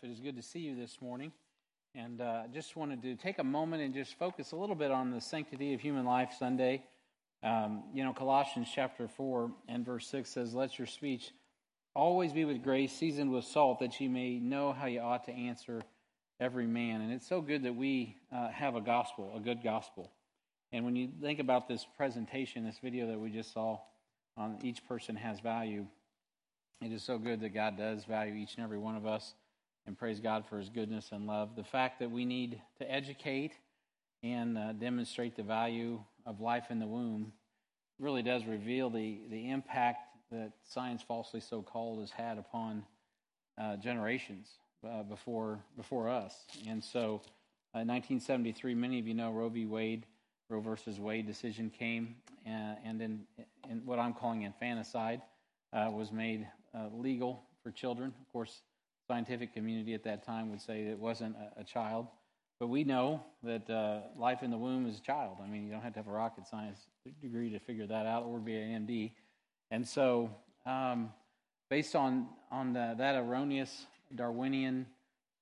It is good to see you this morning. And uh, just wanted to take a moment and just focus a little bit on the Sanctity of Human Life Sunday. Um, you know, Colossians chapter 4 and verse 6 says, Let your speech always be with grace, seasoned with salt, that you may know how you ought to answer every man. And it's so good that we uh, have a gospel, a good gospel. And when you think about this presentation, this video that we just saw on each person has value, it is so good that God does value each and every one of us and praise God for his goodness and love. The fact that we need to educate and uh, demonstrate the value of life in the womb really does reveal the, the impact that science, falsely so called, has had upon uh, generations uh, before, before us. And so, uh, in 1973, many of you know Roe v. Wade, Roe versus Wade decision came, uh, and in what I'm calling infanticide uh, was made legal for children. Of course, scientific community at that time would say it wasn't a, a child. But we know that uh, life in the womb is a child. I mean, you don't have to have a rocket science degree to figure that out or be an MD. And so, um, based on, on the, that erroneous Darwinian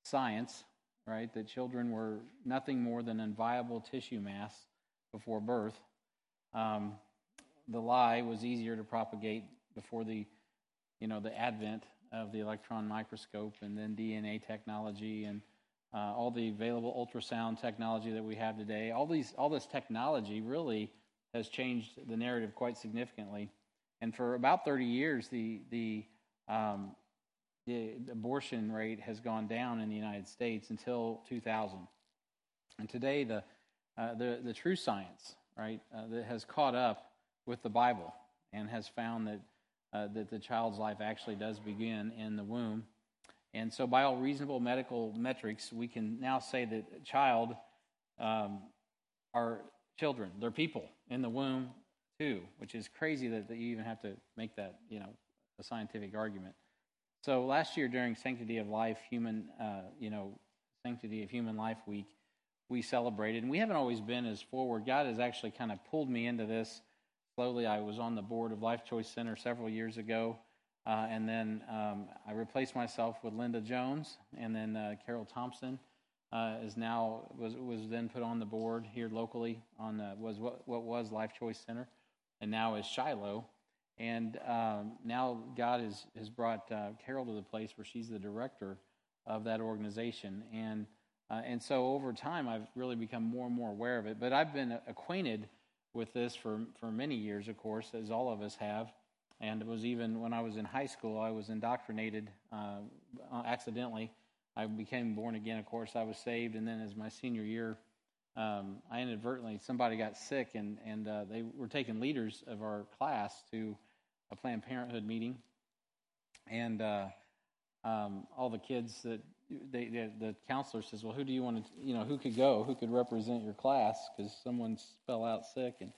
science, right, that children were nothing more than a viable tissue mass before birth, um, the lie was easier to propagate before the, you know, the advent of the electron microscope and then DNA technology and uh, all the available ultrasound technology that we have today. All these, all this technology really has changed the narrative quite significantly. And for about 30 years, the the, um, the abortion rate has gone down in the United States until 2000. And today, the uh, the the true science, right, uh, that has caught up with the Bible and has found that uh, that the child's life actually does begin in the womb. And so, by all reasonable medical metrics, we can now say that child um, are children. They're people in the womb too, which is crazy that, that you even have to make that, you know, a scientific argument. So last year during Sanctity of Life, human, uh, you know, Sanctity of Human Life Week, we celebrated, and we haven't always been as forward. God has actually kind of pulled me into this slowly. I was on the board of Life Choice Center several years ago, uh, and then um, I replaced myself with Linda Jones, and then uh, Carol Thompson uh, is now was was then put on the board here locally on the, was what what was Life Choice Center, and now is Shiloh, and um, now God has has brought uh, Carol to the place where she's the director of that organization, and uh, and so over time I've really become more and more aware of it. But I've been acquainted with this for, for many years, of course, as all of us have. And it was even when I was in high school, I was indoctrinated uh, accidentally. I became born again, of course, I was saved. And then as my senior year, um, I inadvertently, somebody got sick, and, and uh, they were taking leaders of our class to a Planned Parenthood meeting. And uh, um, all the kids that they, the counselor says, "Well, who do you want to, you know, who could go? Who could represent your class? Because someone fell out sick, and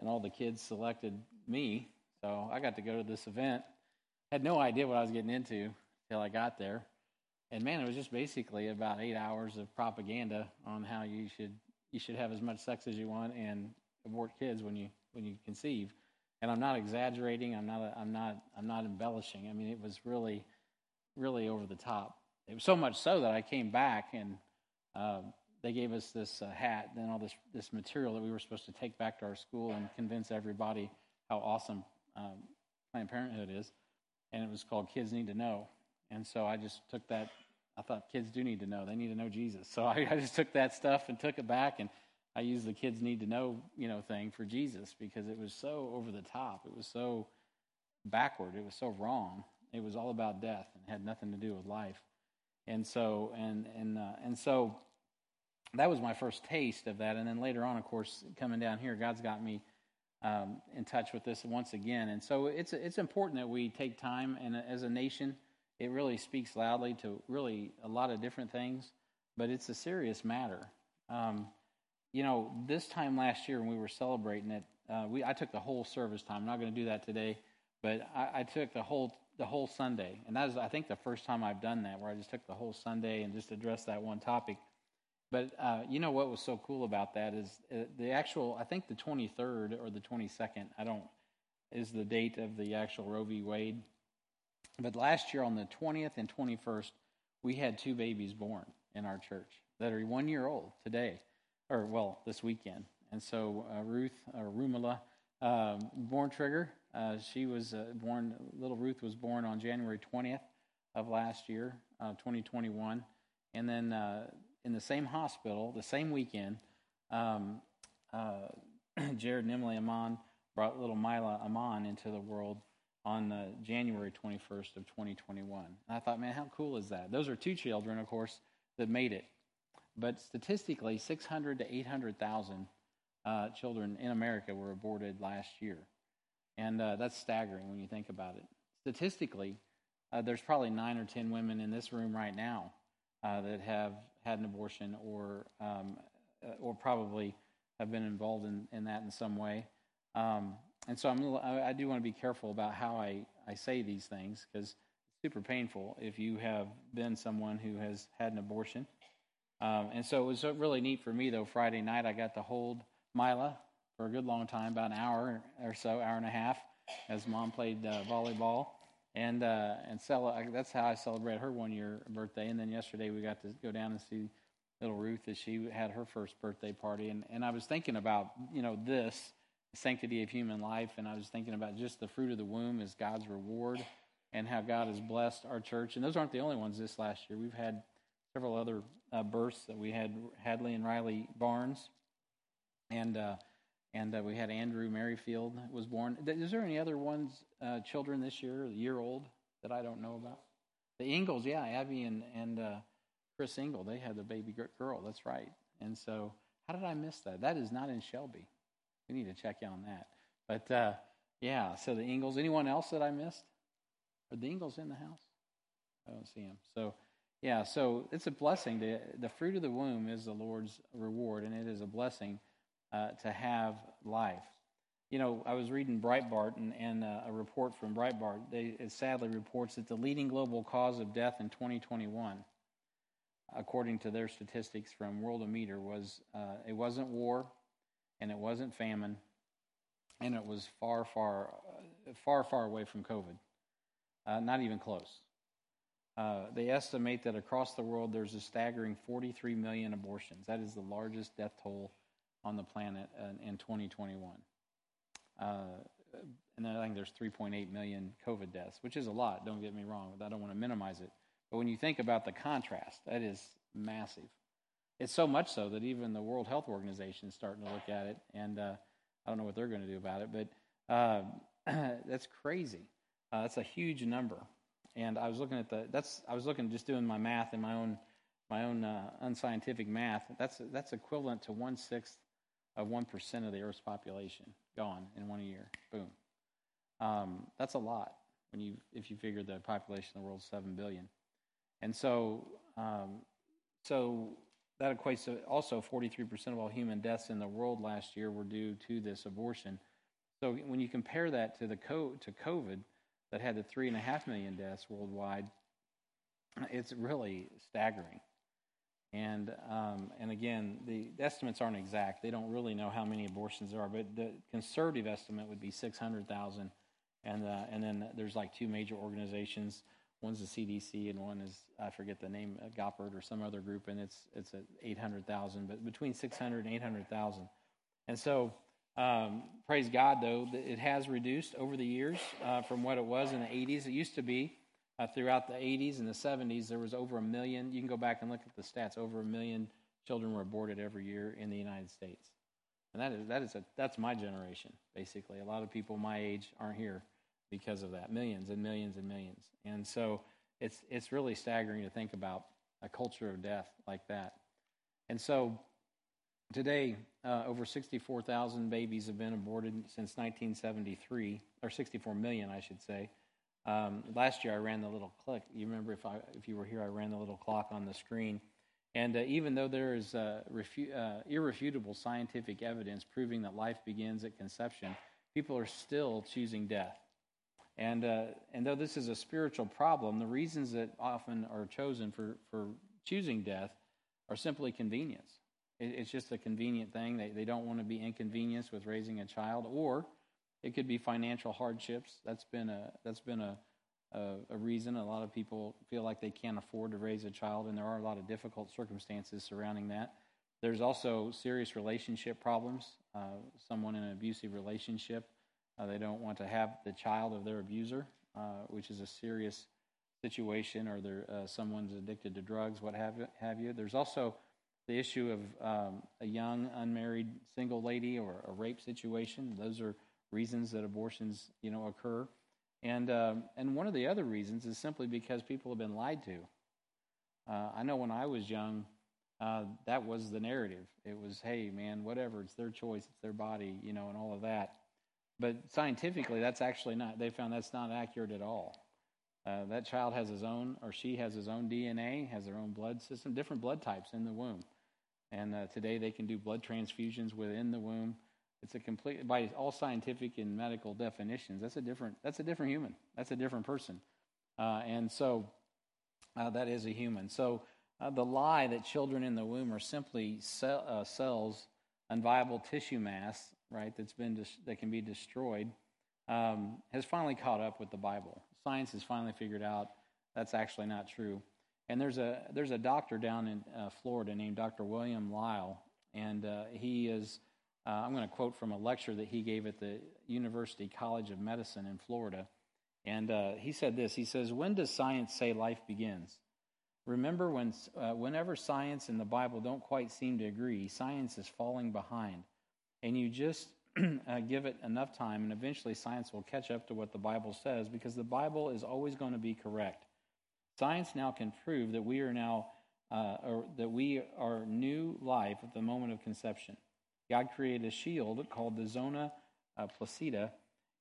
and all the kids selected me. So I got to go to this event. Had no idea what I was getting into till I got there, and man, it was just basically about eight hours of propaganda on how you should you should have as much sex as you want and abort kids when you when you conceive. And I'm not exaggerating. I'm not. I'm not. I'm not embellishing. I mean, it was really, really over the top. It was so much so that I came back and uh, they gave us this uh, hat and all this this material that we were supposed to take back to our school and convince everybody how awesome um, Planned Parenthood is, and it was called Kids Need to Know. And so I just took that. I thought kids do need to know; they need to know Jesus. So I, I just took that stuff and took it back, and I used the kids need to know you know thing for Jesus because it was so over the top. It was so backward. It was so wrong. It was all about death and had nothing to do with life. And so and and uh, and so that was my first taste of that. And then later on, of course, coming down here, God's got me um, in touch with this once again. And so it's it's important that we take time. And as a nation, it really speaks loudly to really a lot of different things, but it's a serious matter. Um, you know, this time last year when we were celebrating it, uh, we I took the whole service time. I'm not going to do that today, but I, I took the whole the whole Sunday. And that is, I think, the first time I've done that, where I just took the whole Sunday and just addressed that one topic. But uh, you know what was so cool about that is uh, the actual, I think the 23rd or the 22nd, I don't, is the date of the actual Roe v. Wade. But last year on the 20th and 21st, we had two babies born in our church that are one year old today, or well, this weekend. And so uh, Ruth, or Rumala, um, born trigger, uh, she was uh, born, little Ruth was born on January 20th of last year, uh, 2021. And then uh, in the same hospital, the same weekend, um, uh, Jared and Emily Amon brought little Mila Amon into the world on uh, January 21st of 2021. And I thought, man, how cool is that? Those are two children, of course, that made it. But statistically, 600 to 800,000 uh, children in America were aborted last year. And uh, that's staggering when you think about it. Statistically, uh, there's probably nine or 10 women in this room right now uh, that have had an abortion or, um, uh, or probably have been involved in, in that in some way. Um, and so I'm, I, I do want to be careful about how I, I say these things because it's super painful if you have been someone who has had an abortion. Um, and so it was really neat for me, though. Friday night, I got to hold Mila for a good long time, about an hour or so, hour and a half, as mom played uh, volleyball. And uh, and cel- that's how I celebrated her one year birthday. And then yesterday we got to go down and see little Ruth as she had her first birthday party. And and I was thinking about you know this sanctity of human life. And I was thinking about just the fruit of the womb as God's reward and how God has blessed our church. And those aren't the only ones this last year. We've had several other uh, births that we had Hadley and Riley Barnes, and uh, and uh, we had Andrew Merrifield was born. Is there any other ones uh, children this year, year old that I don't know about? The Ingles, yeah, Abby and and uh, Chris Ingle, they had the baby girl. That's right. And so, how did I miss that? That is not in Shelby. We need to check on that. But uh, yeah, so the Ingles. Anyone else that I missed? Are the Ingles in the house? I don't see them. So yeah, so it's a blessing. To, the fruit of the womb is the Lord's reward, and it is a blessing uh, to have life. You know, I was reading Breitbart, and, and uh, a report from Breitbart. They, it sadly reports that the leading global cause of death in 2021, according to their statistics from Worldometer, was uh, it wasn't war, and it wasn't famine, and it was far, far, uh, far, far away from COVID. Uh, not even close. Uh, they estimate that across the world there's a staggering 43 million abortions. That is the largest death toll on the planet in, in 2021. Uh, and I think there's 3.8 million COVID deaths, which is a lot. Don't get me wrong. I don't want to minimize it. But when you think about the contrast, that is massive. It's so much so that even the World Health Organization is starting to look at it, and uh, I don't know what they're going to do about it, but uh, that's crazy. Uh, that's a huge number. And I was looking at the that's I was looking just doing my math in my own my own uh, unscientific math. That's that's equivalent to one sixth of one percent of the Earth's population gone in one year. Boom. Um, that's a lot when you if you figure the population of the world is seven billion, and so um, so that equates to also 43% of all human deaths in the world last year were due to this abortion. So when you compare that to the co- to COVID, that had the three and a half million deaths worldwide, it's really staggering. And um, and again, the estimates aren't exact. They don't really know how many abortions there are, but the conservative estimate would be 600,000. And uh, and then there's like two major organizations One's the CDC, and one is I forget the name, uh, Goppert or some other group, and it's it's at eight hundred thousand, but between six hundred and eight hundred thousand. And so, um, praise God, though it has reduced over the years uh, from what it was in the '80s. It used to be uh, throughout the '80s and the '70s there was over a million. You can go back and look at the stats. Over a million children were aborted every year in the United States, and that is that is a that's my generation basically. A lot of people my age aren't here because of that. Millions and millions and millions. And so it's it's really staggering to think about a culture of death like that. And so today, uh, over 64,000 babies have been aborted since 1973, or 64 million, I should say. Um, last year, I ran the little click. You remember if I if you were here, I ran the little clock on the screen. And uh, even though there is uh, refu- uh, irrefutable scientific evidence proving that life begins at conception, people are still choosing death. And, uh, and though this is a spiritual problem, the reasons that often are chosen for, for choosing death are simply convenience. It, it's just a convenient thing. They, they don't want to be inconvenienced with raising a child, or it could be financial hardships. That's been a, that's been a, a, a, reason. A lot of people feel like they can't afford to raise a child, and there are a lot of difficult circumstances surrounding that. There's also serious relationship problems. Uh, someone in an abusive relationship, uh, they don't want to have the child of their abuser, uh, which is a serious situation, or uh, someone's addicted to drugs, what have, have you. There's also the issue of um, a young unmarried single lady or a rape situation. Those are reasons that abortions, you know, occur. And um, and one of the other reasons is simply because people have been lied to. Uh, I know when I was young, uh, that was the narrative. It was, hey, man, whatever, it's their choice, it's their body, you know, and all of that. But scientifically, that's actually not. They found that's not accurate at all. Uh, that child has his own, or she has his own DNA, has their own blood system, different blood types in the womb. And uh, today they can do blood transfusions within the womb. It's a complete, by all scientific and medical definitions, that's a different, that's a different human. That's a different person. Uh, and so uh, that is a human. So uh, the lie that children in the womb are simply cell, uh, cells, unviable tissue mass, right, that's been dis- that can be destroyed, um, has finally caught up with the Bible science has finally figured out that's actually not true. And there's a there's a doctor down in uh, Florida named Dr. William Lile, and uh, he is. Uh, I'm going to quote from a lecture that he gave at the University College of Medicine in Florida, and uh, he said this. He says, "When does science say life begins? Remember when uh, whenever science and the Bible don't quite seem to agree, science is falling behind, and you just uh, give it enough time, and eventually science will catch up to what the Bible says because the Bible is always going to be correct. Science now can prove that we are now, uh, or that we are new life at the moment of conception. God created a shield called the zona uh, pellucida,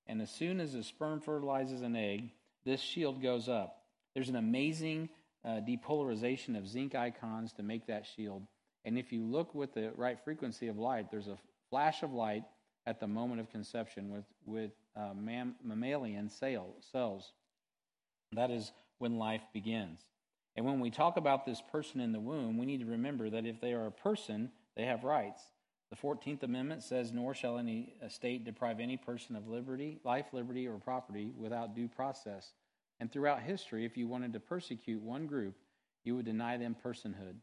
and as soon as the sperm fertilizes an egg, this shield goes up. There's an amazing uh, depolarization of zinc ions to make that shield. And if you look with the right frequency of light, there's a flash of light at the moment of conception with, with uh, mam- mammalian cell, cells. That is when life begins. And when we talk about this person in the womb, we need to remember that if they are a person, they have rights. The 14th Amendment says, Nor shall any uh, state deprive any person of liberty, life, liberty, or property without due process. And throughout history, if you wanted to persecute one group, you would deny them personhood.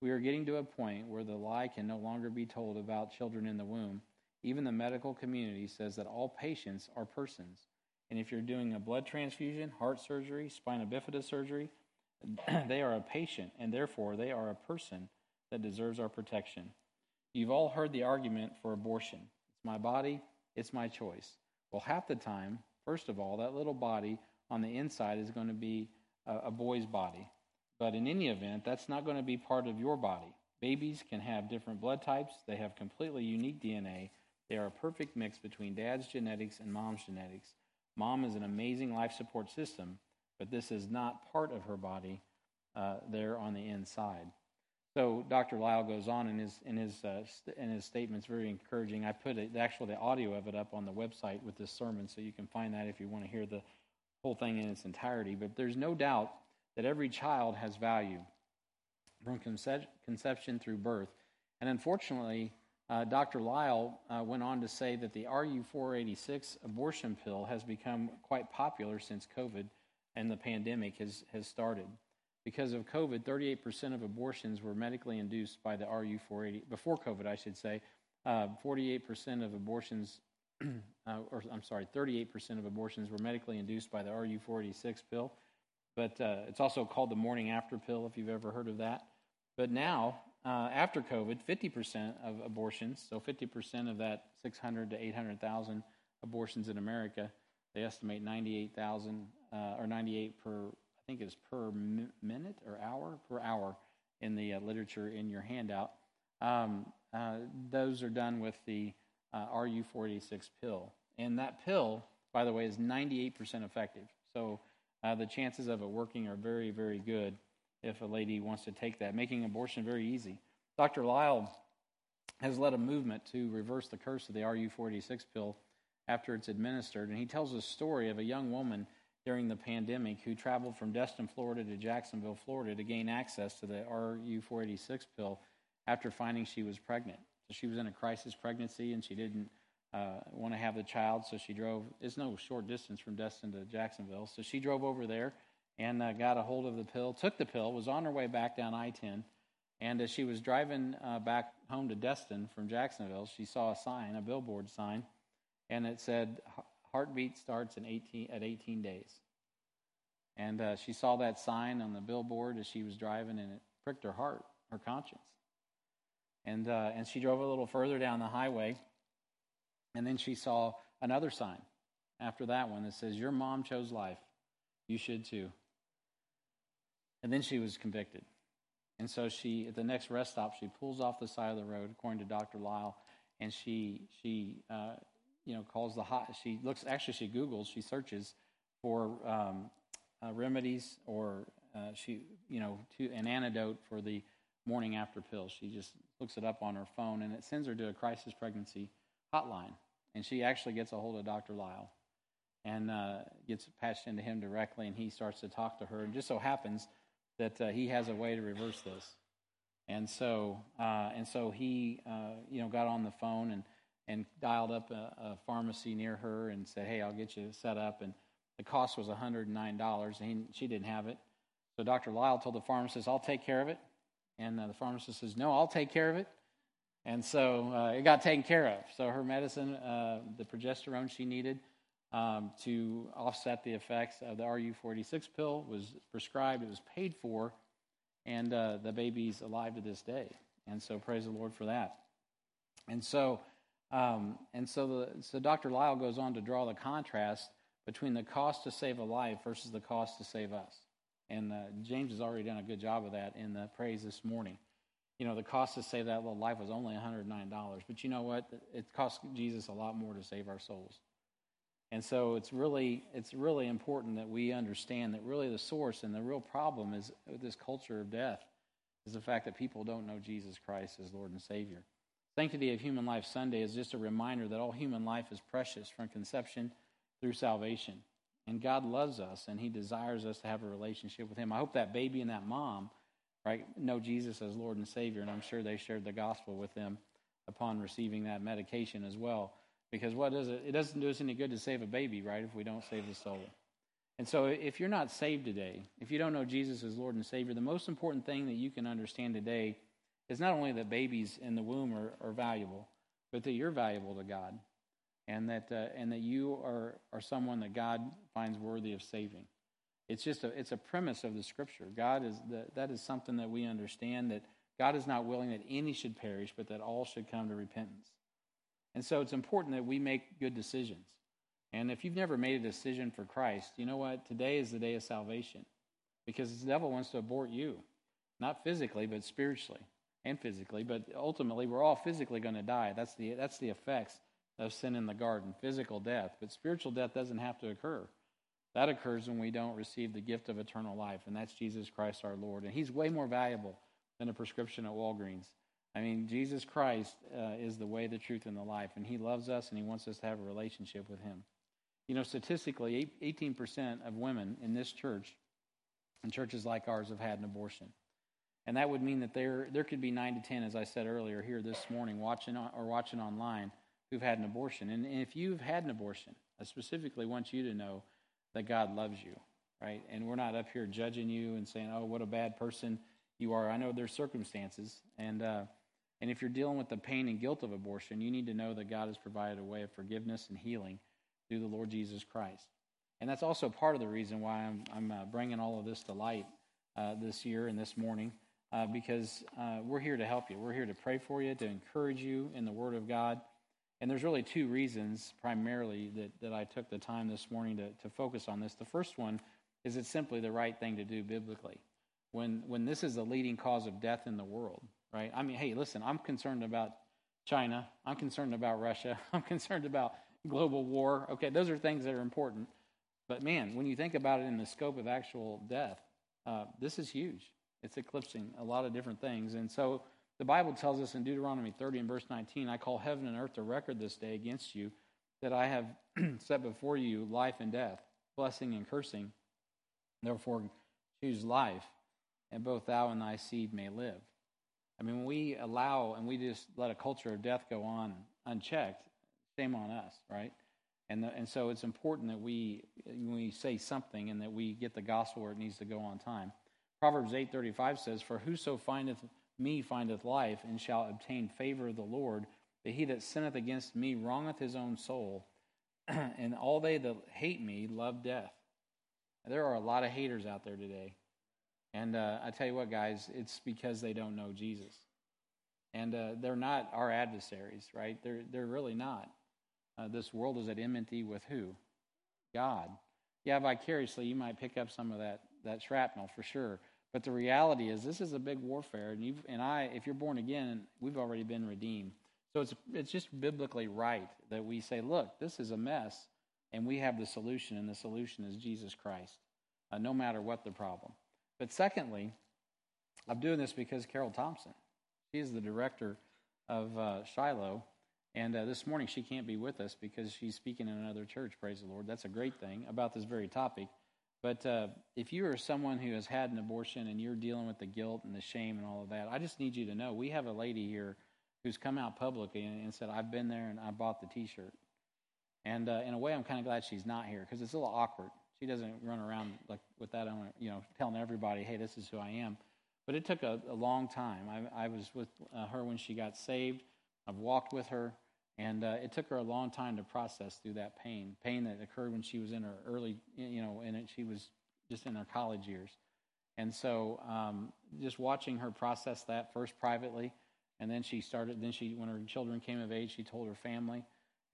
We are getting to a point where the lie can no longer be told about children in the womb even the medical community says that all patients are persons. And if you're doing a blood transfusion, heart surgery, spina bifida surgery, they are a patient, and therefore they are a person that deserves our protection. You've all heard the argument for abortion it's my body, it's my choice. Well, half the time, first of all, that little body on the inside is going to be a, a boy's body. But in any event, that's not going to be part of your body. Babies can have different blood types, they have completely unique DNA, they are a perfect mix between dad's genetics and mom's genetics. Mom is an amazing life support system, but this is not part of her body uh, there on the inside. So Dr. Lile goes on in his in his uh, st- in his statements, very encouraging. I put it, actually the audio of it up on the website with this sermon, so you can find that if you want to hear the whole thing in its entirety. But there's no doubt that every child has value from concep- conception through birth, and unfortunately, uh, Dr. Lile uh, went on to say that the RU486 abortion pill has become quite popular since COVID and the pandemic has, has started. Because of COVID, 38% of abortions were medically induced by the RU480, before COVID, I should say. Uh, 48% of abortions, uh, or I'm sorry, 38% of abortions were medically induced by the RU486 pill. But uh, it's also called the morning after pill, if you've ever heard of that. But now, uh, after COVID, 50% of abortions, so 50% of that 600 to 800,000 abortions in America, they estimate 98,000 uh, or 98 per, I think it's per mi- minute or hour, per hour in the uh, literature in your handout. Um, uh, those are done with the uh, RU486 pill. And that pill, by the way, is 98% effective. So uh, the chances of it working are very, very good if a lady wants to take that, making abortion very easy. Dr. Lile has led a movement to reverse the curse of the RU486 pill after it's administered, and he tells a story of a young woman during the pandemic who traveled from Destin, Florida to Jacksonville, Florida to gain access to the RU486 pill after finding she was pregnant. So she was in a crisis pregnancy and she didn't uh, want to have the child, so she drove. It's no short distance from Destin to Jacksonville, so she drove over there and uh, got a hold of the pill, took the pill, was on her way back down I 10. And as she was driving uh, back home to Destin from Jacksonville, she saw a sign, a billboard sign, and it said, Heartbeat starts in 18, at 18 days. And uh, she saw that sign on the billboard as she was driving, and it pricked her heart, her conscience. And, uh, and she drove a little further down the highway, and then she saw another sign after that one that says, Your mom chose life. You should too. And then she was convicted. And so she, at the next rest stop, she pulls off the side of the road, according to Dr. Lile, and she, she uh, you know, calls the hot, she looks, actually, she Googles, she searches for um, uh, remedies or uh, she, you know, to, an antidote for the morning after pill. She just looks it up on her phone and it sends her to a crisis pregnancy hotline. And she actually gets a hold of Dr. Lile and uh, gets patched into him directly, and he starts to talk to her. And just so happens that uh, he has a way to reverse this. And so, uh, and so he, uh, you know, got on the phone and, and dialed up a, a, pharmacy near her and said, "Hey, I'll get you set up." And the cost was $109, and he, she didn't have it. So Dr. Lile told the pharmacist, "I'll take care of it." And uh, the pharmacist says, No, I'll take care of it. And so uh, it got taken care of. So her medicine, uh, the progesterone she needed um, to offset the effects of the RU46 pill, was prescribed. It was paid for, and uh, the baby's alive to this day. And so praise the Lord for that. And so, um, and so, the, so Dr. Lile goes on to draw the contrast between the cost to save a life versus the cost to save us. And uh, James has already done a good job of that in the praise this morning. You know, the cost to save that little life was only $109. But you know what? It cost Jesus a lot more to save our souls. And so it's really, it's really important that we understand that really the source and the real problem is this culture of death is the fact that people don't know Jesus Christ as Lord and Savior. Sanctity of Human Life Sunday is just a reminder that all human life is precious from conception through salvation. And God loves us and He desires us to have a relationship with Him. I hope that baby and that mom, right, know Jesus as Lord and Savior, and I'm sure they shared the gospel with them upon receiving that medication as well. Because what does it? It doesn't do us any good to save a baby, right, if we don't save the soul. And so if you're not saved today, if you don't know Jesus as Lord and Savior, the most important thing that you can understand today is not only that babies in the womb are, are valuable, but that you're valuable to God and that uh, and that you are are someone that God finds worthy of saving. It's just a it's a premise of the Scripture. God is the, that is something that we understand that God is not willing that any should perish, but that all should come to repentance. And so it's important that we make good decisions. And if you've never made a decision for Christ, you know what? Today is the day of salvation, because the devil wants to abort you, not physically, but spiritually and physically. But ultimately, we're all physically going to die. That's the that's the effects of sin in the garden, physical death. But spiritual death doesn't have to occur. That occurs when we don't receive the gift of eternal life, and that's Jesus Christ our Lord. And He's way more valuable than a prescription at Walgreens. I mean, Jesus Christ uh, is the way, the truth, and the life, and He loves us and He wants us to have a relationship with Him. You know, statistically, 18% of women in this church, and churches like ours, have had an abortion. And that would mean that there, there could be 9 to 10, as I said earlier, here this morning, watching or watching online who've had an abortion. And if you've had an abortion, I specifically want you to know that God loves you, right? And we're not up here judging you and saying, oh, what a bad person you are. I know there's circumstances. And, uh, and if you're dealing with the pain and guilt of abortion, you need to know that God has provided a way of forgiveness and healing through the Lord Jesus Christ. And that's also part of the reason why I'm, I'm uh, bringing all of this to light uh, this year and this morning, uh, because uh, we're here to help you. We're here to pray for you, to encourage you in the Word of God. And there's really two reasons primarily that, that I took the time this morning to, to focus on this. The first one is it's simply the right thing to do biblically. When, when this is the leading cause of death in the world, right? I mean, hey, listen, I'm concerned about China. I'm concerned about Russia. I'm concerned about global war. Okay, those are things that are important. But man, when you think about it in the scope of actual death, uh, this is huge. It's eclipsing a lot of different things. And so the Bible tells us in Deuteronomy 30 and verse 19, I call heaven and earth to record this day against you, that I have set before you life and death, blessing and cursing. Therefore, choose life, and both thou and thy seed may live. I mean, when we allow and we just let a culture of death go on unchecked, Shame on us, right? And, the, and so it's important that we, we say something and that we get the gospel where it needs to go on time. Proverbs 8.35 says, For whoso findeth me findeth life and shall obtain favor of the Lord. But he that sinneth against me wrongeth his own soul. and all they that hate me love death. There are a lot of haters out there today. And uh, I tell you what, guys, it's because they don't know Jesus. And uh, they're not our adversaries, right? They're, they're really not. Uh, this world is at enmity with who? God. Yeah, vicariously, you might pick up some of that, that shrapnel for sure. But the reality is, this is a big warfare. And, you and I, if you're born again, we've already been redeemed. So it's, it's just biblically right that we say, look, this is a mess, and we have the solution, and the solution is Jesus Christ, uh, no matter what the problem. But secondly, I'm doing this because Carol Thompson, she is the director of uh, Shiloh, and uh, this morning she can't be with us because she's speaking in another church, praise the Lord. That's a great thing about this very topic. But uh, if you are someone who has had an abortion and you're dealing with the guilt and the shame and all of that, I just need you to know we have a lady here who's come out publicly and, and said, I've been there and I bought the t shirt. And uh, in a way, I'm kind of glad she's not here because it's a little awkward. She doesn't run around like with that on, you know, telling everybody, hey, this is who I am. But it took a, a long time. I, I was with uh, her when she got saved. I've walked with her. And uh, it took her a long time to process through that pain, pain that occurred when she was in her early, you know, and she was just in her college years. And so, um, just watching her process that first privately, and then she started. Then she, when her children came of age, she told her family,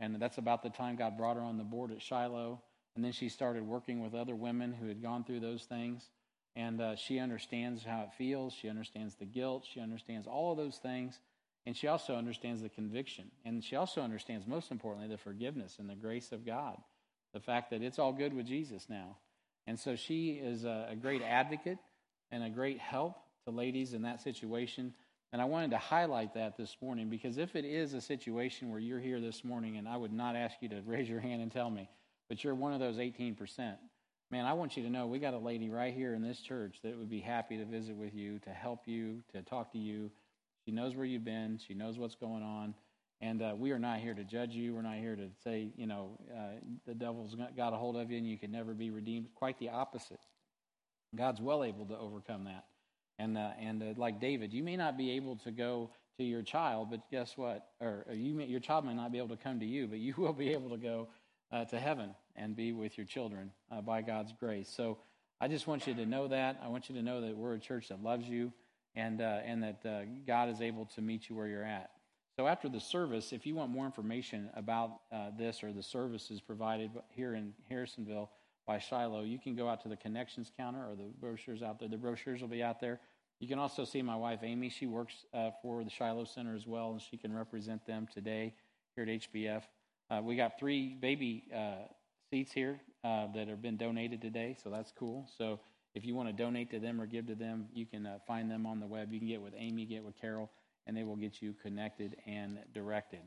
and that's about the time God brought her on the board at Shiloh. And then she started working with other women who had gone through those things, and uh, she understands how it feels. She understands the guilt. She understands all of those things and she also understands the conviction. And she also understands, most importantly, the forgiveness and the grace of God. The fact that it's all good with Jesus now. And so she is a, a great advocate and a great help to ladies in that situation. And I wanted to highlight that this morning because if it is a situation where you're here this morning, and I would not ask you to raise your hand and tell me, but you're one of those 18%, man, I want you to know we got a lady right here in this church that would be happy to visit with you, to help you, to talk to you, she knows where you've been. She knows what's going on. And uh, we are not here to judge you. We're not here to say, you know, uh, the devil's got a hold of you and you can never be redeemed. Quite the opposite. God's well able to overcome that. And uh, and uh, like David, you may not be able to go to your child, but guess what? Or, you may, your child may not be able to come to you, but you will be able to go uh, to heaven and be with your children uh, by God's grace. So I just want you to know that. I want you to know that we're a church that loves you and, uh, and that uh, God is able to meet you where you're at. So after the service, if you want more information about uh, this or the services provided here in Harrisonville by Shiloh, you can go out to the connections counter or the brochures out there. The brochures will be out there. You can also see my wife Amy. She works uh, for the Shiloh Center as well, and she can represent them today here at HBF. Uh, we got three baby uh, seats here that have been donated today, so that's cool. So if you want to donate to them or give to them, you can uh, find them on the web. You can get with Amy, get with Carol, and they will get you connected and directed.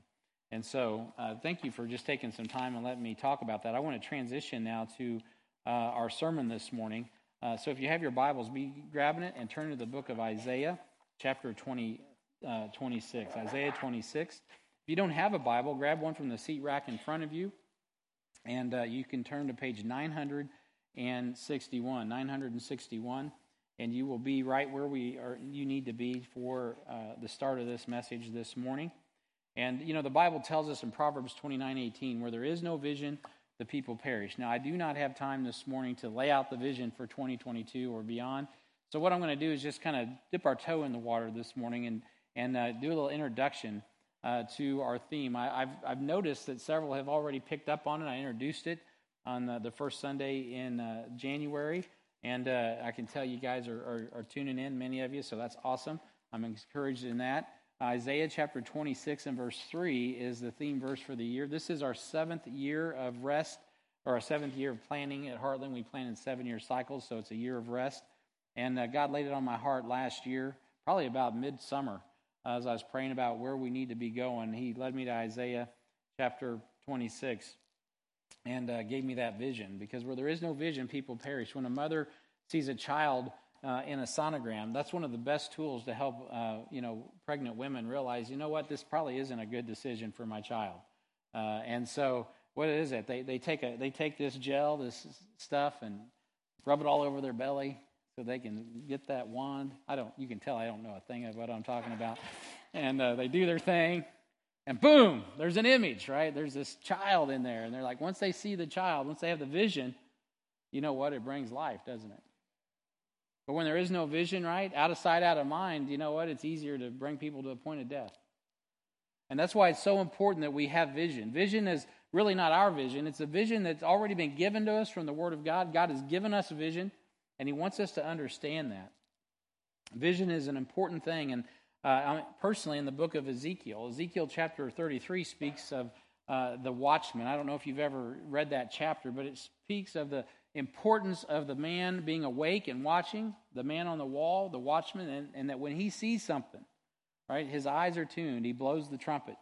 And so, uh, thank you for just taking some time and letting me talk about that. I want to transition now to uh, our sermon this morning. Uh, so, if you have your Bibles, be grabbing it and turn to the book of Isaiah, chapter 20, uh, 26. Isaiah 26. If you don't have a Bible, grab one from the seat rack in front of you, and uh, you can turn to page 900 and 61, 961, and you will be right where we are. You need to be for uh, the start of this message this morning. And you know the Bible tells us in Proverbs 29:18, where there is no vision, the people perish. Now I do not have time this morning to lay out the vision for 2022 or beyond. So what I'm going to do is just kind of dip our toe in the water this morning and and uh, do a little introduction uh, to our theme. I, have I've noticed that several have already picked up on it. I introduced it on the, the first Sunday in uh, January. And uh, I can tell you guys are, are, are, tuning in, many of you, so that's awesome. I'm encouraged in that. Isaiah chapter 26 and verse 3 is the theme verse for the year. This is our seventh year of rest, or our seventh year of planning at Heartland. We plan in seven year cycles, so it's a year of rest. And uh, God laid it on my heart last year, probably about midsummer, as I was praying about where we need to be going. He led me to Isaiah chapter 26 and uh, gave me that vision because where there is no vision, people perish. When a mother sees a child uh, in a sonogram, that's one of the best tools to help uh, you know pregnant women realize, you know what, this probably isn't a good decision for my child. Uh, and so, what is it? They, they, take a, they take this gel, this stuff, and rub it all over their belly so they can get that wand. I don't, you can tell I don't know a thing of what I'm talking about. And uh, they do their thing, and boom, there's an image, right? There's this child in there. And they're like, once they see the child, once they have the vision, you know what? It brings life, doesn't it? But when there is no vision, right? Out of sight, out of mind, you know what? It's easier to bring people to a point of death. And that's why it's so important that we have vision. Vision is really not our vision, it's a vision that's already been given to us from the Word of God. God has given us a vision, and He wants us to understand that. Vision is an important thing. And uh, personally, in the book of Ezekiel, Ezekiel chapter 33 speaks of uh, the watchman. I don't know if you've ever read that chapter, but it speaks of the importance of the man being awake and watching, the man on the wall, the watchman, and, and that when he sees something, right, his eyes are tuned, he blows the trumpet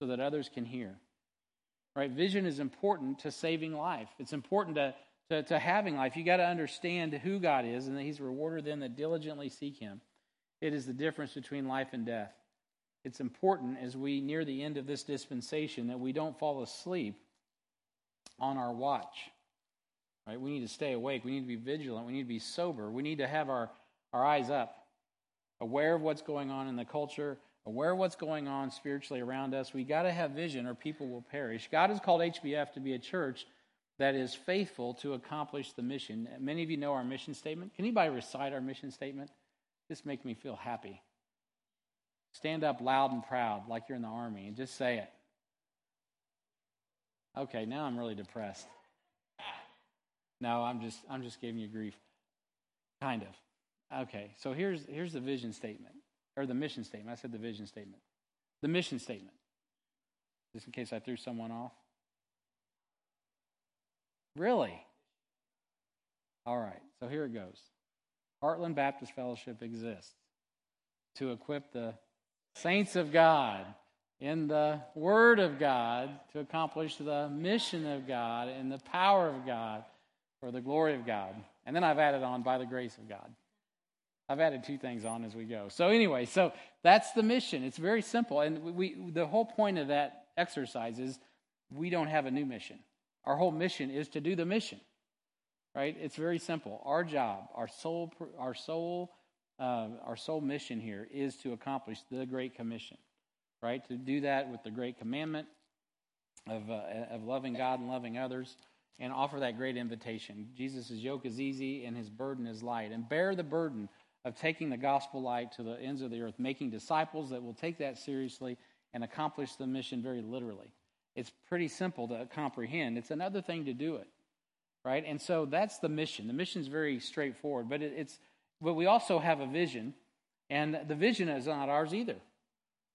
so that others can hear. Right? Vision is important to saving life. It's important to, to, to having life. You got to understand who God is and that He's rewarded them that diligently seek Him. It is the difference between life and death. It's important as we near the end of this dispensation that we don't fall asleep on our watch. Right? We need to stay awake. We need to be vigilant. We need to be sober. We need to have our, our eyes up, aware of what's going on in the culture, aware of what's going on spiritually around us. We got to have vision or people will perish. God has called HBF to be a church that is faithful to accomplish the mission. Many of you know our mission statement. Can anybody recite our mission statement? This makes me feel happy. Stand up loud and proud like you're in the army and just say it. Okay, now I'm really depressed. No, I'm just I'm just giving you grief. Kind of. Okay, so here's here's the vision statement or the mission statement. I said the vision statement. The mission statement. Just in case I threw someone off. Really? All right, so here it goes. Heartland Baptist Fellowship exists to equip the saints of God in the Word of God to accomplish the mission of God and the power of God for the glory of God. And then I've added on by the grace of God. I've added two things on as we go. So anyway, so that's the mission. It's very simple, and we the whole point of that exercise is we don't have a new mission. Our whole mission is to do the mission. Right? It's very simple. Our job, our sole, our sole, uh, our sole mission here is to accomplish the Great Commission. Right? To do that with the Great Commandment of uh, of loving God and loving others and offer that great invitation. Jesus' yoke is easy and his burden is light. And bear the burden of taking the gospel light to the ends of the earth, making disciples that will take that seriously and accomplish the mission very literally. It's pretty simple to comprehend. It's another thing to do it, right? And so that's the mission. The mission is very straightforward, but it, it's but we also have a vision, and the vision is not ours either.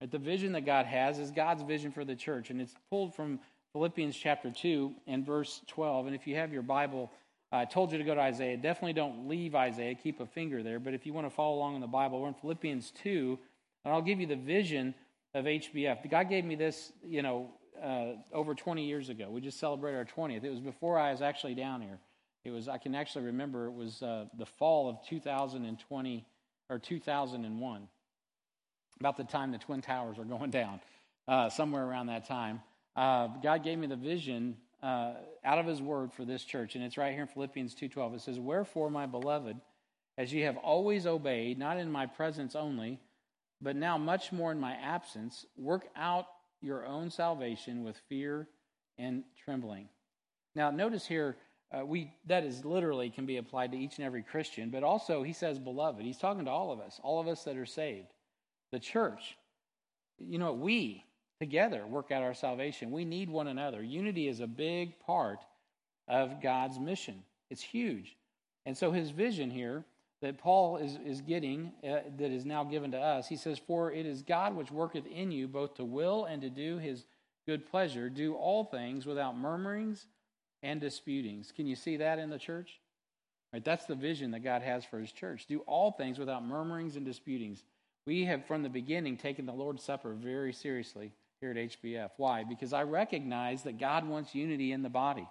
But the vision that God has is God's vision for the church, and it's pulled from Philippians chapter 2 and verse 12. And if you have your Bible, uh, I told you to go to Isaiah. Definitely don't leave Isaiah, keep a finger there. But if you want to follow along in the Bible, we're in Philippians 2, and I'll give you the vision of HBF. God gave me this, you know, uh, over 20 years ago. We just celebrated our 20th. It was before I was actually down here. It was, I can actually remember, it was uh, the fall of 2020 or 2001, about the time the Twin Towers were going down, uh, somewhere around that time uh, God gave me the vision uh, out of His Word for this church, and it's right here in Philippians two twelve. It says, "Wherefore, my beloved, as ye have always obeyed, not in my presence only, but now much more in my absence, work out your own salvation with fear and trembling." Now, notice here. Uh, we that is literally can be applied to each and every Christian, but also he says, "Beloved." He's talking to all of us, all of us that are saved, the church. You know, we together work out our salvation. We need one another. Unity is a big part of God's mission, it's huge. And so his vision here that Paul is, is getting, uh, that is now given to us, he says, For it is God which worketh in you both to will and to do his good pleasure. Do all things without murmurings and disputings. Can you see that in the church? Right, that's the vision that God has for his church. Do all things without murmurings and disputings. We have, from the beginning, taken the Lord's Supper very seriously here at HBF. Why? Because I recognize that God wants unity in the body.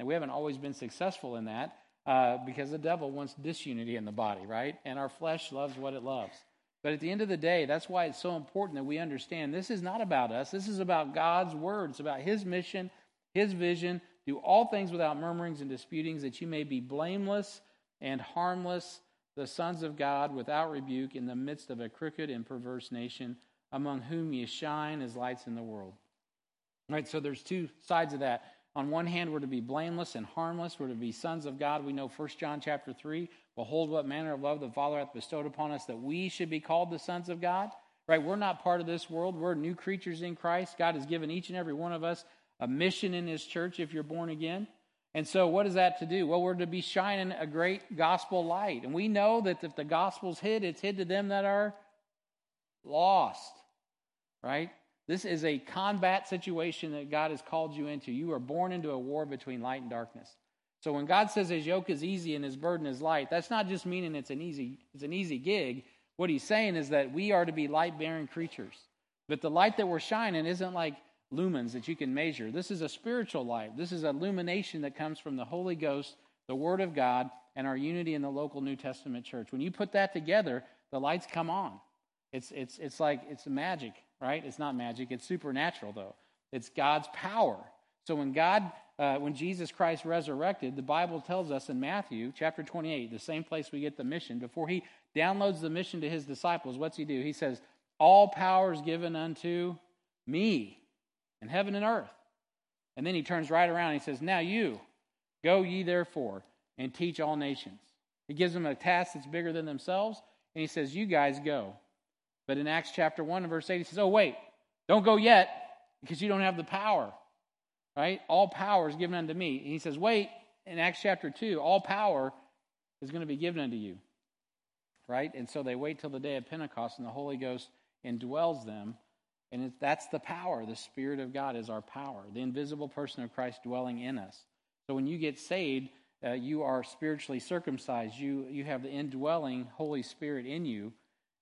And we haven't always been successful in that uh, because the devil wants disunity in the body, right? And our flesh loves what it loves. But at the end of the day, that's why it's so important that we understand this is not about us. This is about God's word. It's about his mission, his vision. Do all things without murmurings and disputings, that you may be blameless and harmless, the sons of God, without rebuke, in the midst of a crooked and perverse nation, among whom ye shine as lights in the world. All right, so there's two sides of that. On one hand, we're to be blameless and harmless. We're to be sons of God. We know 1 John chapter 3, behold what manner of love the Father hath bestowed upon us that we should be called the sons of God. Right? We're not part of this world. We're new creatures in Christ. God has given each and every one of us a mission in his church if you're born again. And so, what is that to do? Well, we're to be shining a great gospel light. And we know that if the gospel's hid, it's hid to them that are lost. Right? This is a combat situation that God has called you into. You are born into a war between light and darkness. So when God says his yoke is easy and his burden is light, that's not just meaning it's an easy it's an easy gig. What he's saying is that we are to be light-bearing creatures. But the light that we're shining isn't like lumens that you can measure. This is a spiritual light. This is illumination that comes from the Holy Ghost, the Word of God, and our unity in the local New Testament church. When you put that together, the lights come on. It's it's it's like it's magic right? It's not magic, it's supernatural, though. It's God's power. So when God, uh, when Jesus Christ resurrected, the Bible tells us in Matthew chapter 28, the same place we get the mission, before he downloads the mission to his disciples, what's he do? He says, All power is given unto me in heaven and earth. And then he turns right around and he says, Now you, go ye therefore and teach all nations. He gives them a task that's bigger than themselves, and he says, You guys go. But in Acts chapter 1 and verse 8, he says, Oh, wait, don't go yet because you don't have the power. Right? All power is given unto me. And he says, Wait, in Acts chapter 2, all power is going to be given unto you. Right? And so they wait till the day of Pentecost and the Holy Ghost indwells them. And that's the power. The Spirit of God is our power, the invisible person of Christ dwelling in us. So when you get saved, uh, you are spiritually circumcised. You, you have the indwelling Holy Spirit in you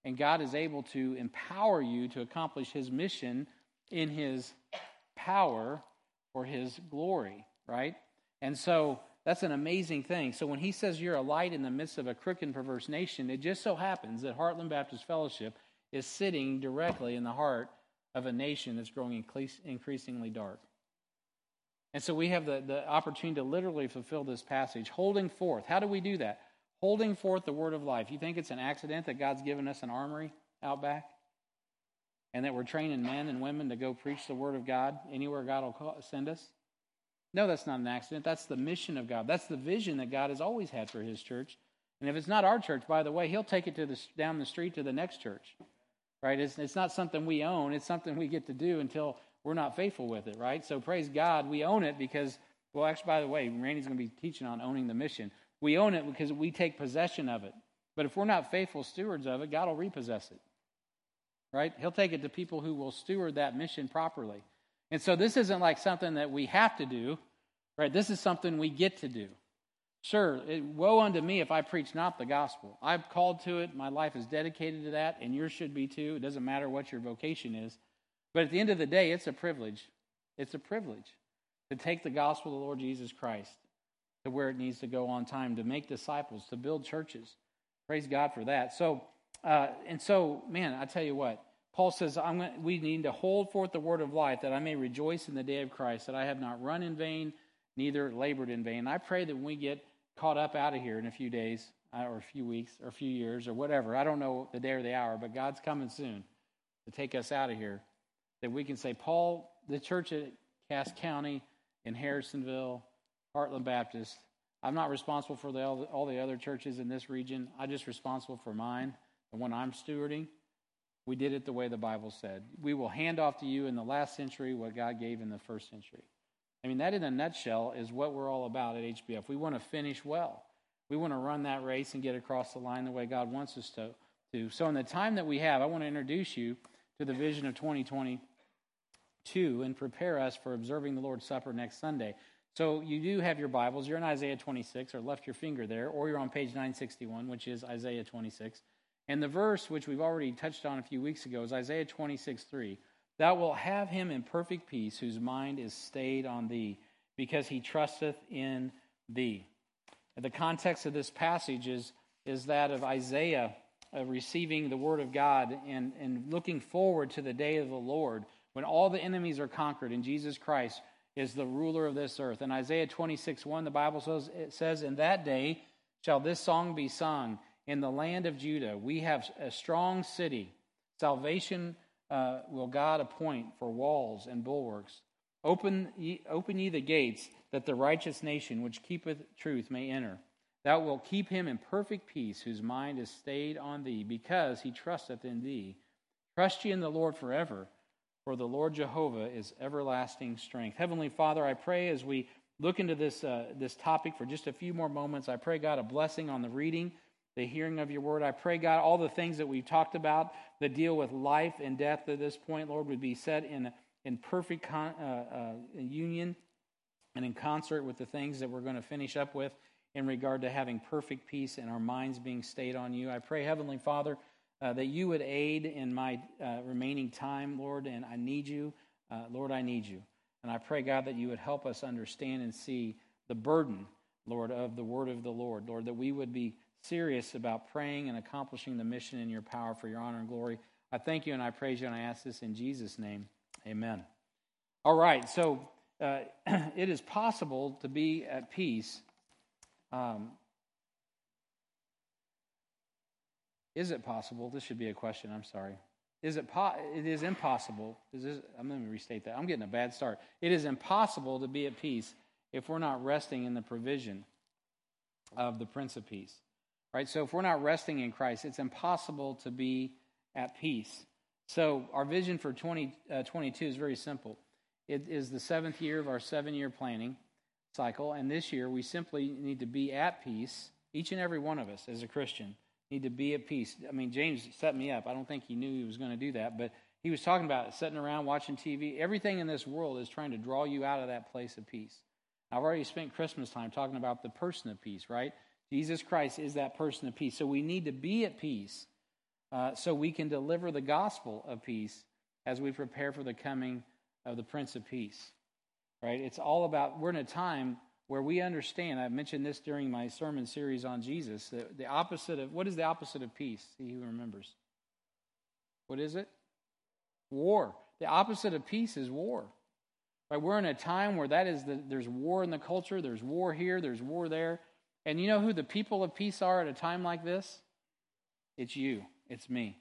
and God is able to empower you to accomplish his mission in his power for his glory, right? And so that's an amazing thing. So when he says you're a light in the midst of a crooked and perverse nation, it just so happens that Heartland Baptist Fellowship is sitting directly in the heart of a nation that's growing increasingly dark. And so we have the, the opportunity to literally fulfill this passage, holding forth. How do we do that? Holding forth the word of life. You think it's an accident that God's given us an armory out back? And that we're training men and women to go preach the word of God anywhere God will call, send us? No, that's not an accident. That's the mission of God. That's the vision that God has always had for his church. And if it's not our church, by the way, he'll take it to the, down the street to the next church. Right? It's, it's not something we own. It's something we get to do until we're not faithful with it, right? So praise God, we own it because, well, actually, by the way, Randy's going to be teaching on owning the mission. We own it because we take possession of it. But if we're not faithful stewards of it, God will repossess it. Right? He'll take it to people who will steward that mission properly. And so this isn't like something that we have to do, right? This is something we get to do. Sure, it, woe unto me if I preach not the gospel. I'm called to it. My life is dedicated to that, and yours should be too. It doesn't matter what your vocation is. But at the end of the day, it's a privilege. It's a privilege to take the gospel of the Lord Jesus Christ to where it needs to go on time to make disciples, to build churches. Praise God for that. So, uh, and so, man, I tell you what, Paul says, I'm gonna, we need to hold forth the word of life that I may rejoice in the day of Christ, that I have not run in vain, neither labored in vain. I pray that when we get caught up out of here in a few days, uh, or a few weeks, or a few years, or whatever, I don't know the day or the hour, but God's coming soon to take us out of here, that we can say, Paul, the church at Cass County in Harrisonville, Heartland Baptist. I'm not responsible for the, all the other churches in this region. I'm just responsible for mine, the one I'm stewarding. We did it the way the Bible said. We will hand off to you in the last century what God gave in the first century. I mean, that in a nutshell is what we're all about at HBF. We want to finish well. We want to run that race and get across the line the way God wants us to. to. So, in the time that we have, I want to introduce you to the vision of 2022 and prepare us for observing the Lord's Supper next Sunday. So you do have your Bibles. You're in Isaiah 26, or left your finger there, or you're on page 961, which is Isaiah 26. And the verse, which we've already touched on a few weeks ago, is Isaiah 26, 3. Thou wilt have him in perfect peace, whose mind is stayed on thee, because he trusteth in thee. The context of this passage is, is that of Isaiah uh, receiving the Word of God and, and looking forward to the day of the Lord when all the enemies are conquered and Jesus Christ is the ruler of this earth. In Isaiah 26 1, the Bible says, it says, In that day shall this song be sung in the land of Judah. We have a strong city. Salvation uh, will God appoint for walls and bulwarks. Open ye, open ye the gates, that the righteous nation which keepeth truth may enter. Thou wilt keep him in perfect peace, whose mind is stayed on thee, because he trusteth in thee. Trust ye in the Lord forever, for the Lord Jehovah is everlasting strength. Heavenly Father, I pray as we look into this, uh, this topic for just a few more moments, I pray, God, a blessing on the reading, the hearing of your word. I pray, God, all the things that we've talked about that deal with life and death at this point, Lord, would be set in, in perfect con- uh, uh, union and in concert with the things that we're going to finish up with in regard to having perfect peace and our minds being stayed on you. I pray, Heavenly Father, uh, that you would aid in my uh, remaining time, Lord, and I need you. Uh, Lord, I need you. And I pray, God, that you would help us understand and see the burden, Lord, of the word of the Lord. Lord, that we would be serious about praying and accomplishing the mission in your power for your honor and glory. I thank you and I praise you and I ask this in Jesus' name. Amen. All right, so uh, it is possible to be at peace um, is it possible? This should be a question. I'm sorry. Is it po- it is impossible. Is this, I'm going to restate that. I'm getting a bad start. It is impossible to be at peace if we're not resting in the provision of the Prince of Peace. Right? So if we're not resting in Christ, it's impossible to be at peace. So our vision for 2022 uh, is very simple. It is the seventh year of our seven year planning cycle. And this year, we simply need to be at peace. Each and every one of us, as a Christian, need to be at peace. I mean, James set me up. I don't think he knew he was going to do that, but he was talking about sitting around watching TV. Everything in this world is trying to draw you out of that place of peace. I've already spent Christmas time talking about the person of peace, right? Jesus Christ is that person of peace. So we need to be at peace uh, so we can deliver the gospel of peace as we prepare for the coming of the Prince of Peace right? It's all about, we're in a time where we understand. I mentioned this during my sermon series on Jesus. The, the opposite of, what is the opposite of peace? See who remembers. What is it? War. The opposite of peace is war. Right? We're in a time where that is the, there's war in the culture, there's war here, there's war there. And you know who the people of peace are at a time like this? It's you, it's me.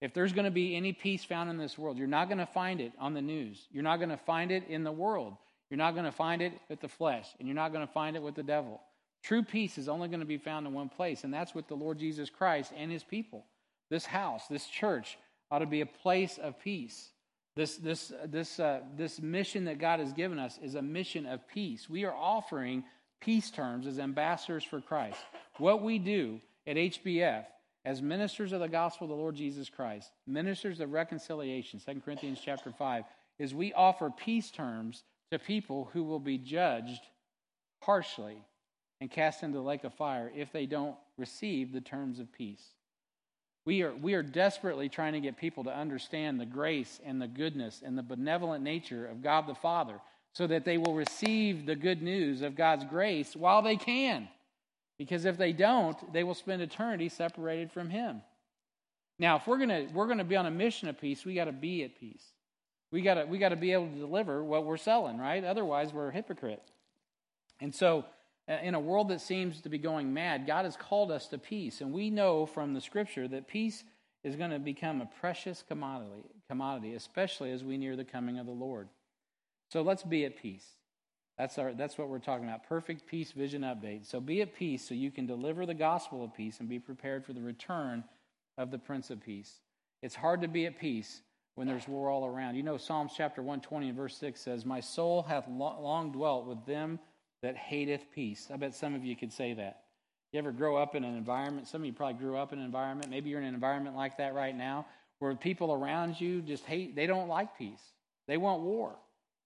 If there's going to be any peace found in this world, you're not going to find it on the news. You're not going to find it in the world. You're not going to find it with the flesh, and you're not going to find it with the devil. True peace is only going to be found in one place, and that's with the Lord Jesus Christ and his people. This house, this church, ought to be a place of peace. This, this, this, uh, this mission that God has given us is a mission of peace. We are offering peace terms as ambassadors for Christ. What we do at HBF as ministers of the gospel of the Lord Jesus Christ, ministers of reconciliation, 2 Corinthians chapter 5, is we offer peace terms to people who will be judged harshly and cast into the lake of fire if they don't receive the terms of peace. We are, we are desperately trying to get people to understand the grace and the goodness and the benevolent nature of God the Father so that they will receive the good news of God's grace while they can. Because if they don't, they will spend eternity separated from Him. Now, if we're gonna we're gonna be on a mission of peace, we got to be at peace. We got to we got to be able to deliver what we're selling, right? Otherwise, we're a hypocrite. And so, uh, in a world that seems to be going mad, God has called us to peace, and we know from the Scripture that peace is going to become a precious commodity, commodity, especially as we near the coming of the Lord. So let's be at peace. That's, our, that's what we're talking about. Perfect peace vision update. So be at peace so you can deliver the gospel of peace and be prepared for the return of the Prince of Peace. It's hard to be at peace when there's war all around. You know, Psalms chapter 120 and verse 6 says, My soul hath long dwelt with them that hateth peace. I bet some of you could say that. You ever grow up in an environment? Some of you probably grew up in an environment. Maybe you're in an environment like that right now where people around you just hate, they don't like peace. They want war.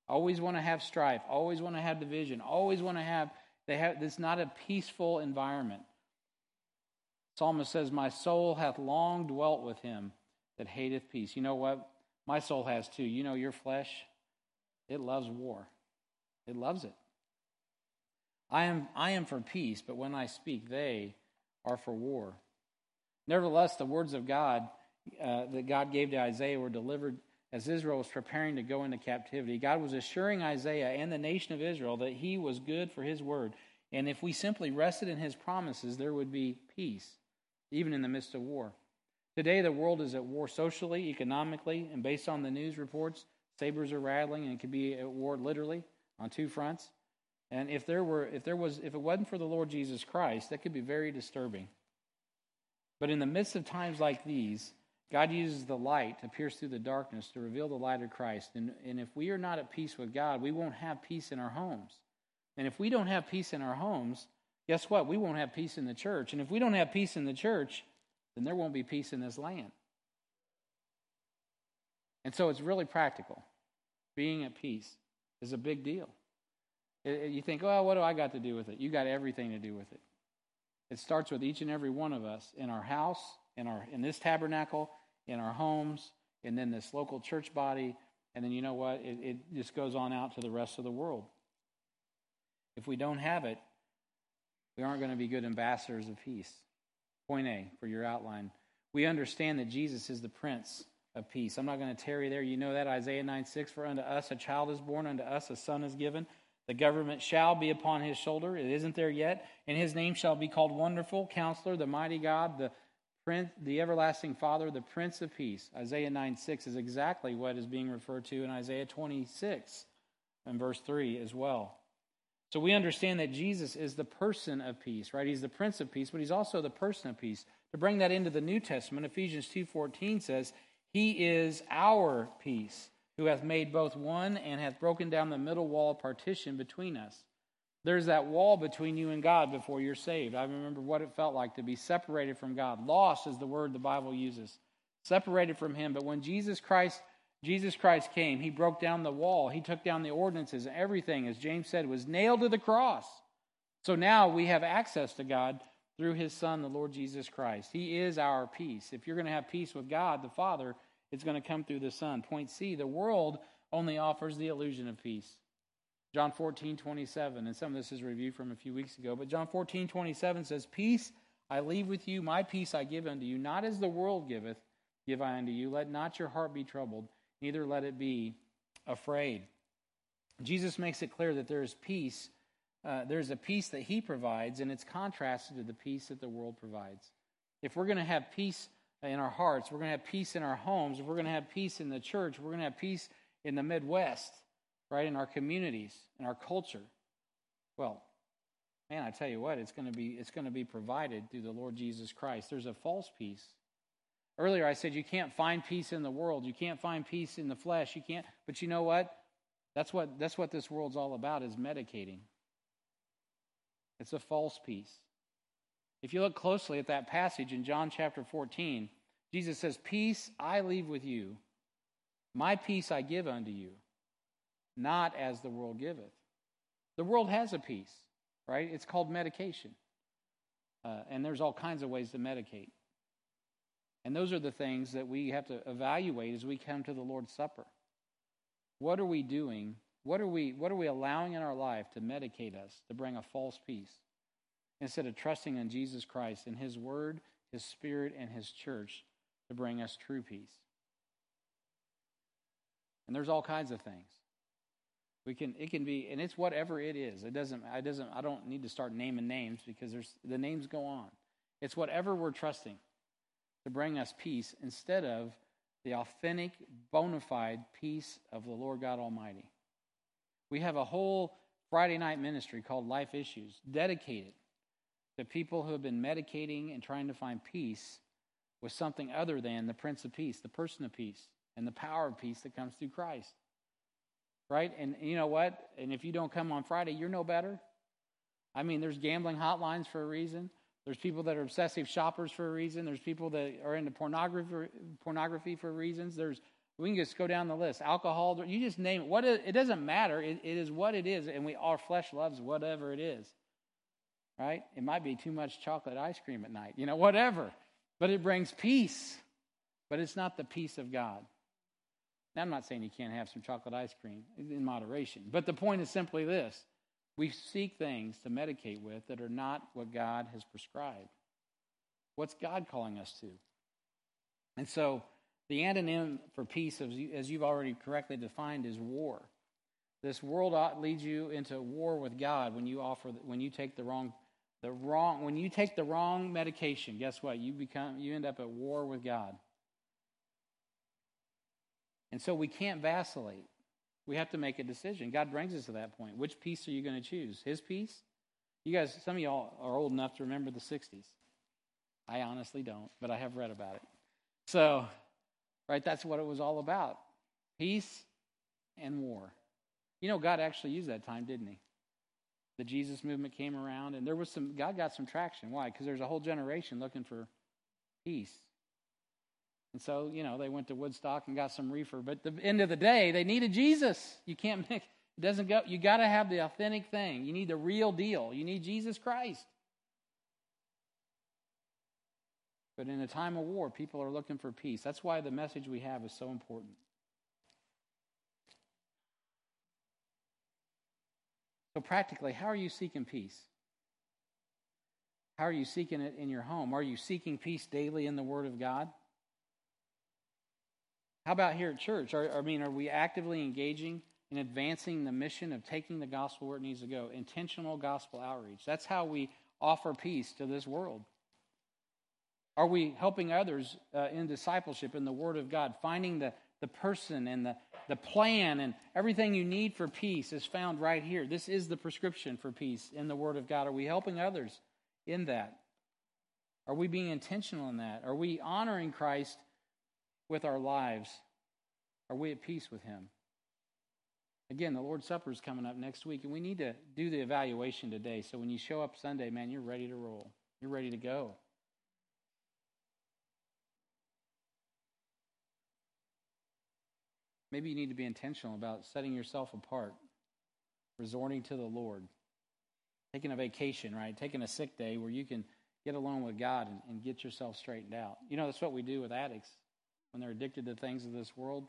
Always want to have strife, always want to have division, always want to have they have it's not a peaceful environment. Psalmist says, My soul hath long dwelt with him that hateth peace. You know what? My soul has too. You know your flesh, it loves war. It loves it. I am I am for peace, but when I speak, they are for war. Nevertheless, the words of God uh, that God gave to Isaiah were delivered as Israel was preparing to go into captivity. God was assuring Isaiah and the nation of Israel that he was good for his word. And if we simply rested in his promises, there would be peace, even in the midst of war. Today, the world is at war socially, economically, and based on the news reports, sabers are rattling and it could be at war literally on two fronts. And if there were, if there was, if it wasn't for the Lord Jesus Christ, that could be very disturbing. But in the midst of times like these, God uses the light to pierce through the darkness to reveal the light of Christ. And, and if we are not at peace with God, we won't have peace in our homes. And if we don't have peace in our homes, guess what? We won't have peace in the church. And if we don't have peace in the church, then there won't be peace in this land. And so it's really practical. Being at peace is a big deal. You think, well, what do I got to do with it? You got everything to do with it. It starts with each and every one of us in our house, in our in this tabernacle, in our homes, and then this local church body, and then you know what? It, it just goes on out to the rest of the world. If we don't have it, we aren't going to be good ambassadors of peace. Point A for your outline. We understand that Jesus is the Prince of Peace. I'm not going to tarry there. You know that Isaiah 9 6 For unto us a child is born, unto us a son is given. The government shall be upon his shoulder. It isn't there yet. And his name shall be called Wonderful, Counselor, the Mighty God, the Prince, the Everlasting Father, the Prince of Peace. Isaiah 9 6 is exactly what is being referred to in Isaiah 26 and verse 3 as well. So we understand that Jesus is the person of peace, right? He's the Prince of Peace, but he's also the person of peace. To bring that into the New Testament, Ephesians 2:14 says, "He is our peace, who hath made both one and hath broken down the middle wall of partition between us." There's that wall between you and God before you're saved. I remember what it felt like to be separated from God. Lost is the word the Bible uses. Separated from him, but when Jesus Christ Jesus Christ came, he broke down the wall, he took down the ordinances, everything as James said was nailed to the cross. So now we have access to God through his son the Lord Jesus Christ. He is our peace. If you're going to have peace with God the Father, it's going to come through the Son. Point C, the world only offers the illusion of peace. John 14, 27, and some of this is reviewed from a few weeks ago, but John 14, 27 says, Peace I leave with you, my peace I give unto you, not as the world giveth, give I unto you. Let not your heart be troubled, neither let it be afraid. Jesus makes it clear that there is peace. Uh, there's a peace that he provides, and it's contrasted to the peace that the world provides. If we're going to have peace in our hearts, we're going to have peace in our homes, if we're going to have peace in the church, we're going to have peace in the Midwest, right, in our communities, in our culture. Well, man, I tell you what, it's going to be it's going to be provided through the Lord Jesus Christ. There's a false peace. Earlier I said you can't find peace in the world. You can't find peace in the flesh. You can't but you know what? That's what that's what this world's all about is medicating. It's a false peace. If you look closely at that passage in John chapter 14, Jesus says, Peace I leave with you, my peace I give unto you not as the world giveth. The world has a peace, right? It's called medication. Uh, and there's all kinds of ways to medicate. And those are the things that we have to evaluate as we come to the Lord's Supper. What are we doing? What are we, what are we allowing in our life to medicate us, to bring a false peace? Instead of trusting in Jesus Christ and His Word, His Spirit, and His church to bring us true peace. And there's all kinds of things. We can it can be and it's whatever it is. It doesn't I doesn't I don't need to start naming names because there's the names go on. It's whatever we're trusting to bring us peace instead of the authentic, bona fide peace of the Lord God Almighty. We have a whole Friday night ministry called Life Issues dedicated to people who have been medicating and trying to find peace with something other than the Prince of Peace, the person of peace, and the power of peace that comes through Christ right? And you know what? And if you don't come on Friday, you're no better. I mean, there's gambling hotlines for a reason. There's people that are obsessive shoppers for a reason. There's people that are into pornography, pornography for reasons. There's we can just go down the list. Alcohol, you just name it. What it, it doesn't matter. It, it is what it is, and we our flesh loves whatever it is. Right? It might be too much chocolate ice cream at night, you know, whatever. But it brings peace. But it's not the peace of God. Now, I'm not saying you can't have some chocolate ice cream in moderation, but the point is simply this we seek things to medicate with that are not what God has prescribed. What's God calling us to? And so the antonym for peace, as you've already correctly defined, is war. This world leads you into war with God when you offer when you take the wrong the wrong when you take the wrong medication. Guess what? You become you end up at war with God. And so we can't vacillate. We have to make a decision. God brings us to that point. Which peace are you going to choose? His peace? You guys, some of y'all are old enough to remember the 60s. I honestly don't, but I have read about it. So, right, that's what it was all about peace and war. You know, God actually used that time, didn't he? The Jesus movement came around, and there was some, God got some traction. Why? Because there's a whole generation looking for peace. And so, you know, they went to Woodstock and got some reefer. But the end of the day, they needed Jesus. You can't make it doesn't go you got to have the authentic thing. You need the real deal. You need Jesus Christ. But in a time of war, people are looking for peace. That's why the message we have is so important. So, practically, how are you seeking peace? How are you seeking it in your home? Are you seeking peace daily in the Word of God? How about here at church? Are, I mean, are we actively engaging in advancing the mission of taking the gospel where it needs to go? Intentional gospel outreach. That's how we offer peace to this world. Are we helping others uh, in discipleship in the Word of God, finding the, the person and the, the plan and everything you need for peace is found right here. This is the prescription for peace in the Word of God. Are we helping others in that? Are we being intentional in that? Are we honoring Christ with our lives? Are we at peace with Him? Again, the Lord's Supper is coming up next week, and we need to do the evaluation today. So when you show up Sunday, man, you're ready to roll. You're ready to go. Maybe you need to be intentional about setting yourself apart, resorting to the Lord, taking a vacation, right? Taking a sick day where you can get alone with God and, and get yourself straightened out. You know, that's what we do with addicts when they're addicted to things of this world,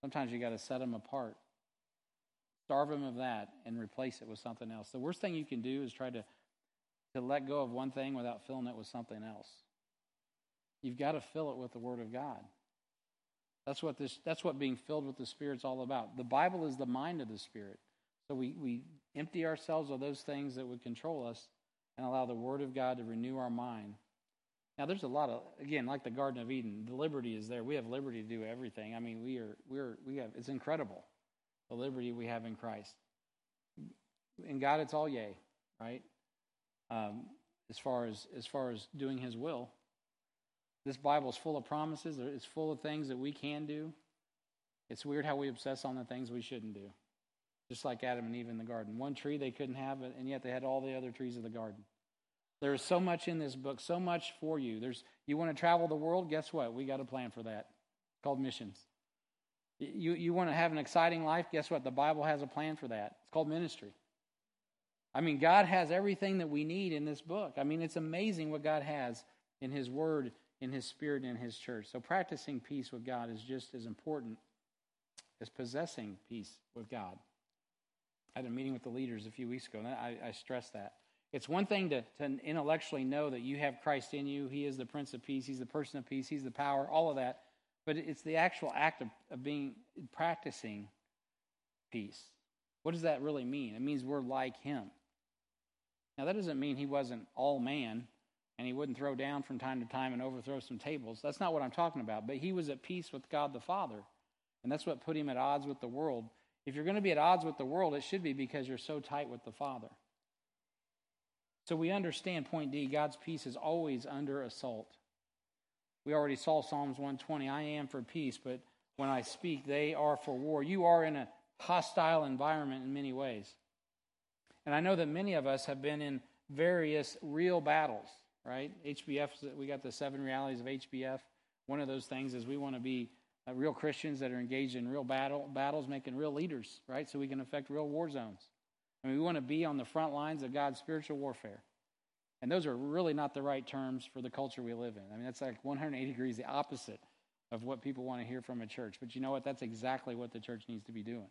sometimes you got to set them apart. Starve them of that and replace it with something else. The worst thing you can do is try to, to let go of one thing without filling it with something else. You've got to fill it with the Word of God. That's what this that's what being filled with the Spirit's all about. The Bible is the mind of the Spirit. So we, we empty ourselves of those things that would control us and allow the Word of God to renew our mind now, there's a lot of again, like the Garden of Eden, the liberty is there. We have liberty to do everything. I mean, we are we're we have it's incredible, the liberty we have in Christ. In God, it's all yay, right? Um, as far as as far as doing His will, this Bible is full of promises. It's full of things that we can do. It's weird how we obsess on the things we shouldn't do, just like Adam and Eve in the garden. One tree they couldn't have, and yet they had all the other trees of the garden. There is so much in this book, so much for you. There's you want to travel the world, guess what? We got a plan for that. called missions. You you want to have an exciting life, guess what? The Bible has a plan for that. It's called ministry. I mean, God has everything that we need in this book. I mean, it's amazing what God has in his word, in his spirit, in his church. So practicing peace with God is just as important as possessing peace with God. I had a meeting with the leaders a few weeks ago, and I, I stressed that. It's one thing to, to intellectually know that you have Christ in you. He is the Prince of Peace. He's the person of peace. He's the power, all of that. But it's the actual act of, of being practicing peace. What does that really mean? It means we're like him. Now, that doesn't mean he wasn't all man and he wouldn't throw down from time to time and overthrow some tables. That's not what I'm talking about. But he was at peace with God the Father. And that's what put him at odds with the world. If you're going to be at odds with the world, it should be because you're so tight with the Father. So we understand point D God's peace is always under assault. We already saw Psalms 120 I am for peace, but when I speak, they are for war. You are in a hostile environment in many ways. And I know that many of us have been in various real battles, right? HBF, we got the seven realities of HBF. One of those things is we want to be uh, real Christians that are engaged in real battle, battles, making real leaders, right? So we can affect real war zones. I mean, we want to be on the front lines of God's spiritual warfare. And those are really not the right terms for the culture we live in. I mean, that's like 180 degrees the opposite of what people want to hear from a church. But you know what? That's exactly what the church needs to be doing.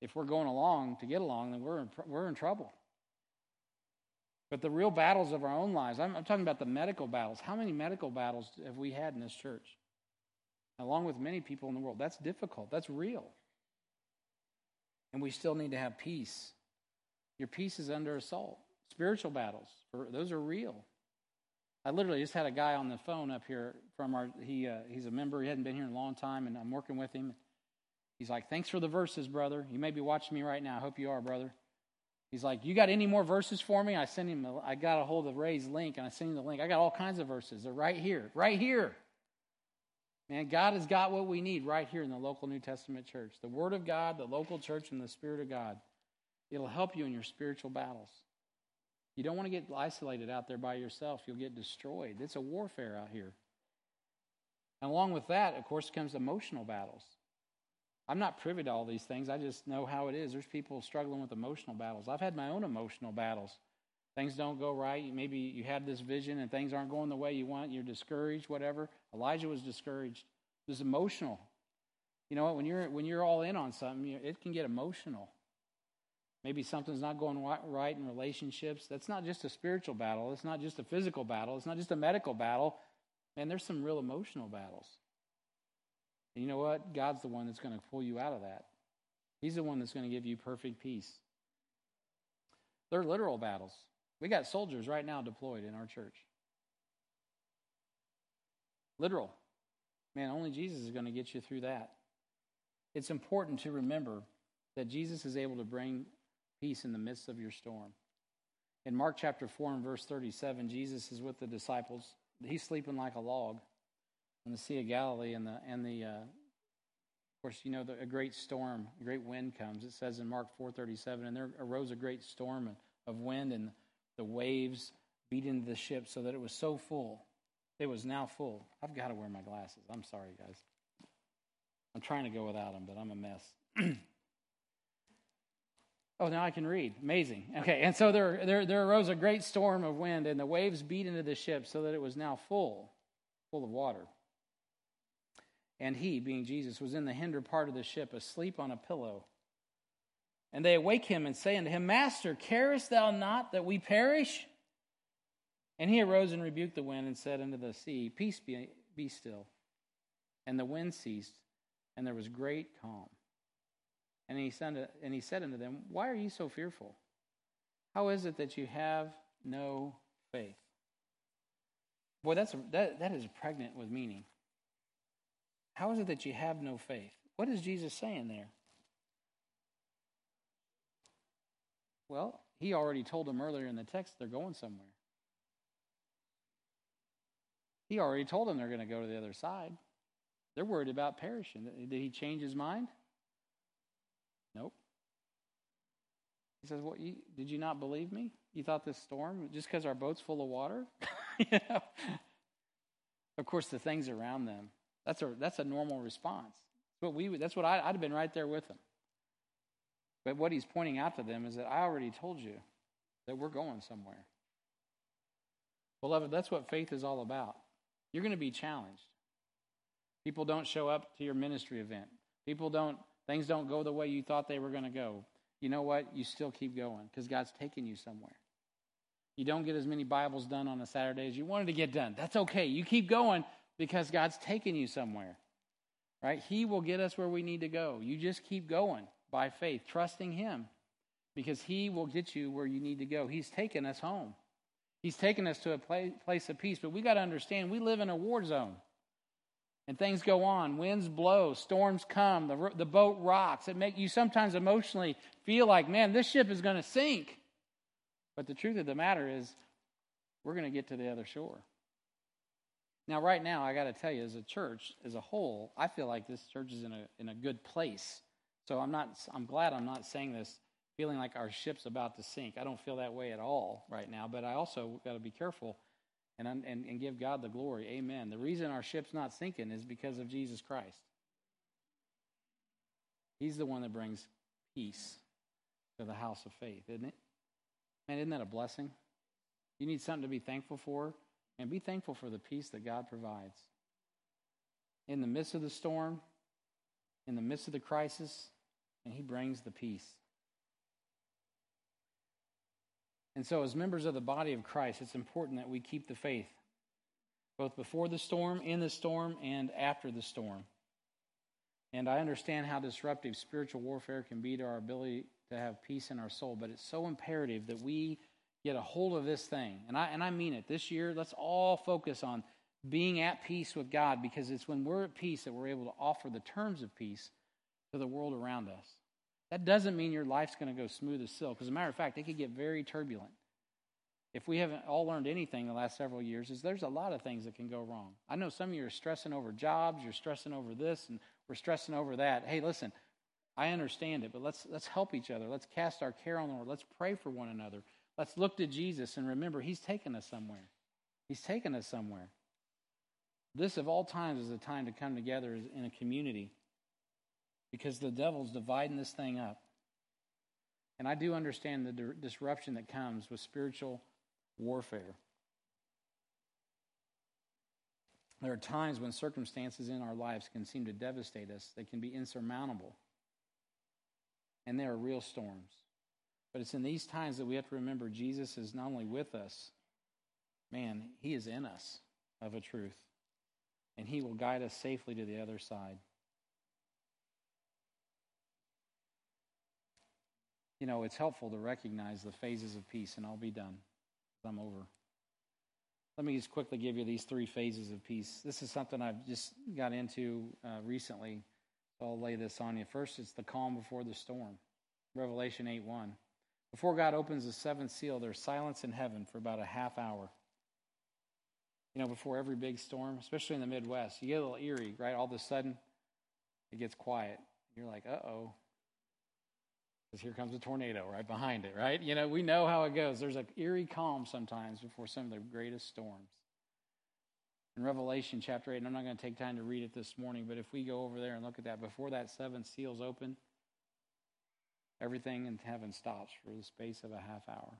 If we're going along to get along, then we're in, we're in trouble. But the real battles of our own lives, I'm, I'm talking about the medical battles. How many medical battles have we had in this church? Along with many people in the world. That's difficult. That's real. And we still need to have peace. Your peace is under assault. Spiritual battles, those are real. I literally just had a guy on the phone up here from our, he, uh, he's a member, he hadn't been here in a long time, and I'm working with him. He's like, Thanks for the verses, brother. You may be watching me right now. I hope you are, brother. He's like, You got any more verses for me? I sent him, I got a hold of Ray's link and I sent him the link. I got all kinds of verses. They're right here, right here. Man, God has got what we need right here in the local New Testament church. The Word of God, the local church, and the Spirit of God. It'll help you in your spiritual battles. You don't want to get isolated out there by yourself. You'll get destroyed. It's a warfare out here. And along with that, of course, comes emotional battles. I'm not privy to all these things. I just know how it is. There's people struggling with emotional battles. I've had my own emotional battles. Things don't go right. Maybe you had this vision and things aren't going the way you want. You're discouraged, whatever. Elijah was discouraged. It was emotional. You know what? When you're when you're all in on something, it can get emotional. Maybe something's not going right in relationships. That's not just a spiritual battle. It's not just a physical battle. It's not just a medical battle. Man, there's some real emotional battles. And you know what? God's the one that's going to pull you out of that. He's the one that's going to give you perfect peace. They're literal battles. We got soldiers right now deployed in our church. Literal. Man, only Jesus is going to get you through that. It's important to remember that Jesus is able to bring peace in the midst of your storm. In Mark chapter 4 and verse 37, Jesus is with the disciples. He's sleeping like a log in the Sea of Galilee, and the and the uh, of course you know the, a great storm, a great wind comes. It says in Mark four thirty seven, and there arose a great storm of wind, and the waves beat into the ship so that it was so full, it was now full. I've got to wear my glasses. I'm sorry, guys. I'm trying to go without them, but I'm a mess. Oh, now I can read. Amazing. Okay, and so there, there, there arose a great storm of wind, and the waves beat into the ship so that it was now full, full of water. And he, being Jesus, was in the hinder part of the ship, asleep on a pillow. And they awake him and say unto him, Master, carest thou not that we perish? And he arose and rebuked the wind and said unto the sea, Peace be, be still. And the wind ceased, and there was great calm. And he, said, and he said unto them, Why are ye so fearful? How is it that you have no faith? Boy, that's a, that, that is pregnant with meaning. How is it that you have no faith? What is Jesus saying there? Well, he already told them earlier in the text they're going somewhere. He already told them they're going to go to the other side. They're worried about perishing. Did he change his mind? Nope. He says, "What? You, did you not believe me? You thought this storm just because our boat's full of water?" you know? Of course, the things around them that's a that's a normal response. But we that's what I, I'd have been right there with them. But what he's pointing out to them is that I already told you that we're going somewhere. Beloved, that's what faith is all about. You're going to be challenged. People don't show up to your ministry event. People don't things don't go the way you thought they were going to go. You know what? You still keep going because God's taking you somewhere. You don't get as many Bibles done on a Saturday as you wanted to get done. That's okay. You keep going because God's taking you somewhere, right? He will get us where we need to go. You just keep going by faith, trusting Him because He will get you where you need to go. He's taken us home, He's taken us to a place of peace. But we got to understand we live in a war zone. And things go on. Winds blow, storms come, the, the boat rocks. It make you sometimes emotionally feel like, man, this ship is going to sink. But the truth of the matter is, we're going to get to the other shore. Now, right now, I got to tell you, as a church, as a whole, I feel like this church is in a in a good place. So I'm not. I'm glad I'm not saying this feeling like our ship's about to sink. I don't feel that way at all right now. But I also got to be careful and, and and give God the glory. Amen. The reason our ship's not sinking is because of Jesus Christ. He's the one that brings peace to the house of faith, isn't it? Man, isn't that a blessing? You need something to be thankful for. And be thankful for the peace that God provides. In the midst of the storm, in the midst of the crisis, and He brings the peace. And so, as members of the body of Christ, it's important that we keep the faith, both before the storm, in the storm, and after the storm. And I understand how disruptive spiritual warfare can be to our ability to have peace in our soul, but it's so imperative that we get a hold of this thing. And I, and I mean it. This year, let's all focus on being at peace with God because it's when we're at peace that we're able to offer the terms of peace to the world around us. That doesn't mean your life's going to go smooth as silk. As a matter of fact, it could get very turbulent. If we haven't all learned anything the last several years, is there's a lot of things that can go wrong. I know some of you are stressing over jobs, you're stressing over this, and we're stressing over that. Hey, listen, I understand it, but let's let's help each other. Let's cast our care on the Lord. Let's pray for one another. Let's look to Jesus and remember He's taken us somewhere. He's taken us somewhere. This of all times is a time to come together in a community because the devil's dividing this thing up. And I do understand the disruption that comes with spiritual warfare. There are times when circumstances in our lives can seem to devastate us, they can be insurmountable. And there are real storms. But it's in these times that we have to remember Jesus is not only with us, man, he is in us of a truth. And he will guide us safely to the other side. You know, it's helpful to recognize the phases of peace, and I'll be done. I'm over. Let me just quickly give you these three phases of peace. This is something I've just got into uh, recently. So I'll lay this on you. First, it's the calm before the storm. Revelation 8 1. Before God opens the seventh seal, there's silence in heaven for about a half hour. You know, before every big storm, especially in the Midwest, you get a little eerie, right? All of a sudden, it gets quiet. You're like, uh oh, here comes a tornado right behind it, right? You know, we know how it goes. There's an eerie calm sometimes before some of the greatest storms. In Revelation chapter 8, and I'm not going to take time to read it this morning, but if we go over there and look at that, before that seven seals open, everything in heaven stops for the space of a half hour.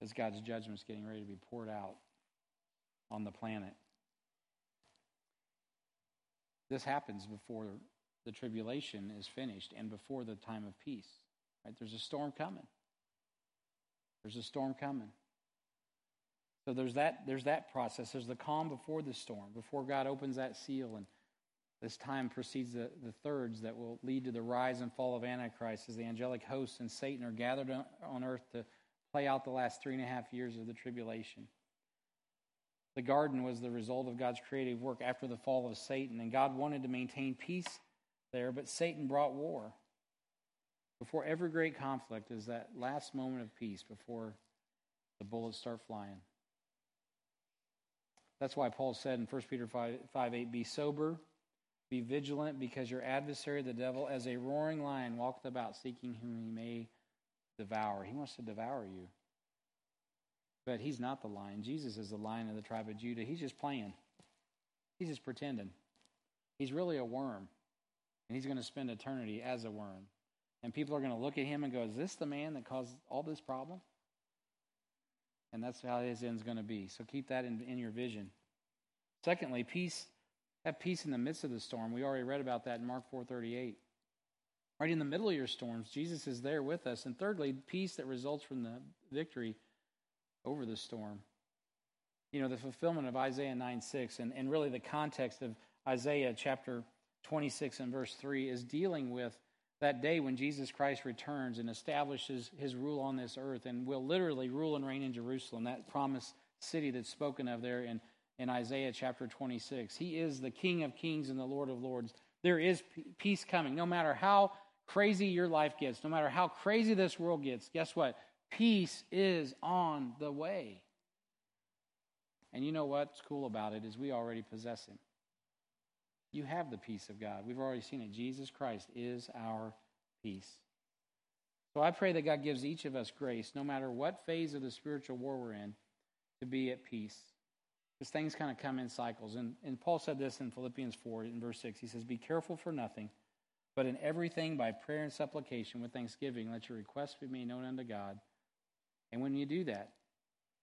As God's judgment is getting ready to be poured out on the planet. This happens before the tribulation is finished and before the time of peace. Right? There's a storm coming. There's a storm coming. So there's that there's that process. There's the calm before the storm, before God opens that seal and this time precedes the, the thirds that will lead to the rise and fall of Antichrist as the angelic hosts and Satan are gathered on earth to play out the last three and a half years of the tribulation. The garden was the result of God's creative work after the fall of Satan, and God wanted to maintain peace there, but Satan brought war. Before every great conflict is that last moment of peace before the bullets start flying. That's why Paul said in 1 Peter 5, 5 8, Be sober, be vigilant, because your adversary, the devil, as a roaring lion, walketh about seeking whom he may devour. He wants to devour you. But he's not the lion. Jesus is the lion of the tribe of Judah. He's just playing, he's just pretending. He's really a worm and he's going to spend eternity as a worm. And people are going to look at him and go, Is this the man that caused all this problem? And that's how his end's going to be. So keep that in, in your vision. Secondly, peace. Have peace in the midst of the storm. We already read about that in Mark 4:38. Right in the middle of your storms, Jesus is there with us. And thirdly, peace that results from the victory over the storm. You know, the fulfillment of Isaiah 9 6, and, and really the context of Isaiah chapter 26 and verse 3 is dealing with that day when Jesus Christ returns and establishes his rule on this earth and will literally rule and reign in Jerusalem, that promised city that's spoken of there in, in Isaiah chapter 26. He is the King of kings and the Lord of lords. There is peace coming. No matter how crazy your life gets, no matter how crazy this world gets, guess what? Peace is on the way. And you know what's cool about it is we already possess him you have the peace of God. We've already seen it. Jesus Christ is our peace. So I pray that God gives each of us grace, no matter what phase of the spiritual war we're in, to be at peace. Because things kind of come in cycles. And, and Paul said this in Philippians 4, in verse 6. He says, Be careful for nothing, but in everything by prayer and supplication with thanksgiving, let your requests be made known unto God. And when you do that,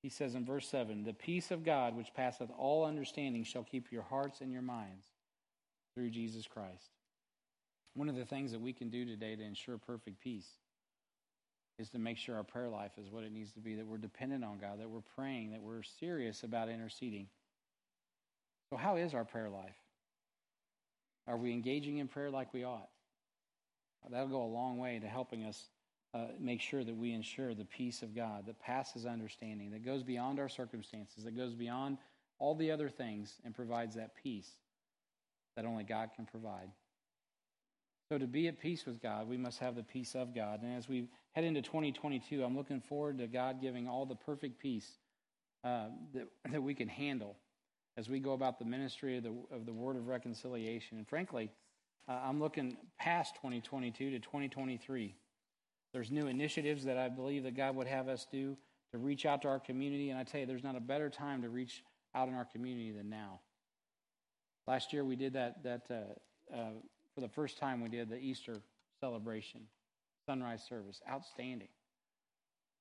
he says in verse 7, The peace of God, which passeth all understanding, shall keep your hearts and your minds through Jesus Christ. One of the things that we can do today to ensure perfect peace is to make sure our prayer life is what it needs to be, that we're dependent on God, that we're praying, that we're serious about interceding. So, how is our prayer life? Are we engaging in prayer like we ought? That'll go a long way to helping us uh, make sure that we ensure the peace of God that passes understanding, that goes beyond our circumstances, that goes beyond all the other things and provides that peace that only God can provide. So, to be at peace with God, we must have the peace of God. And as we head into 2022, I'm looking forward to God giving all the perfect peace uh, that, that we can handle as we go about the ministry of the, of the word of reconciliation. And frankly, uh, I'm looking past 2022 to 2023. There's new initiatives that I believe that God would have us do to reach out to our community. And I tell you, there's not a better time to reach out in our community than now. Last year we did that, that uh, uh, for the first time, we did the Easter celebration, sunrise service. Outstanding.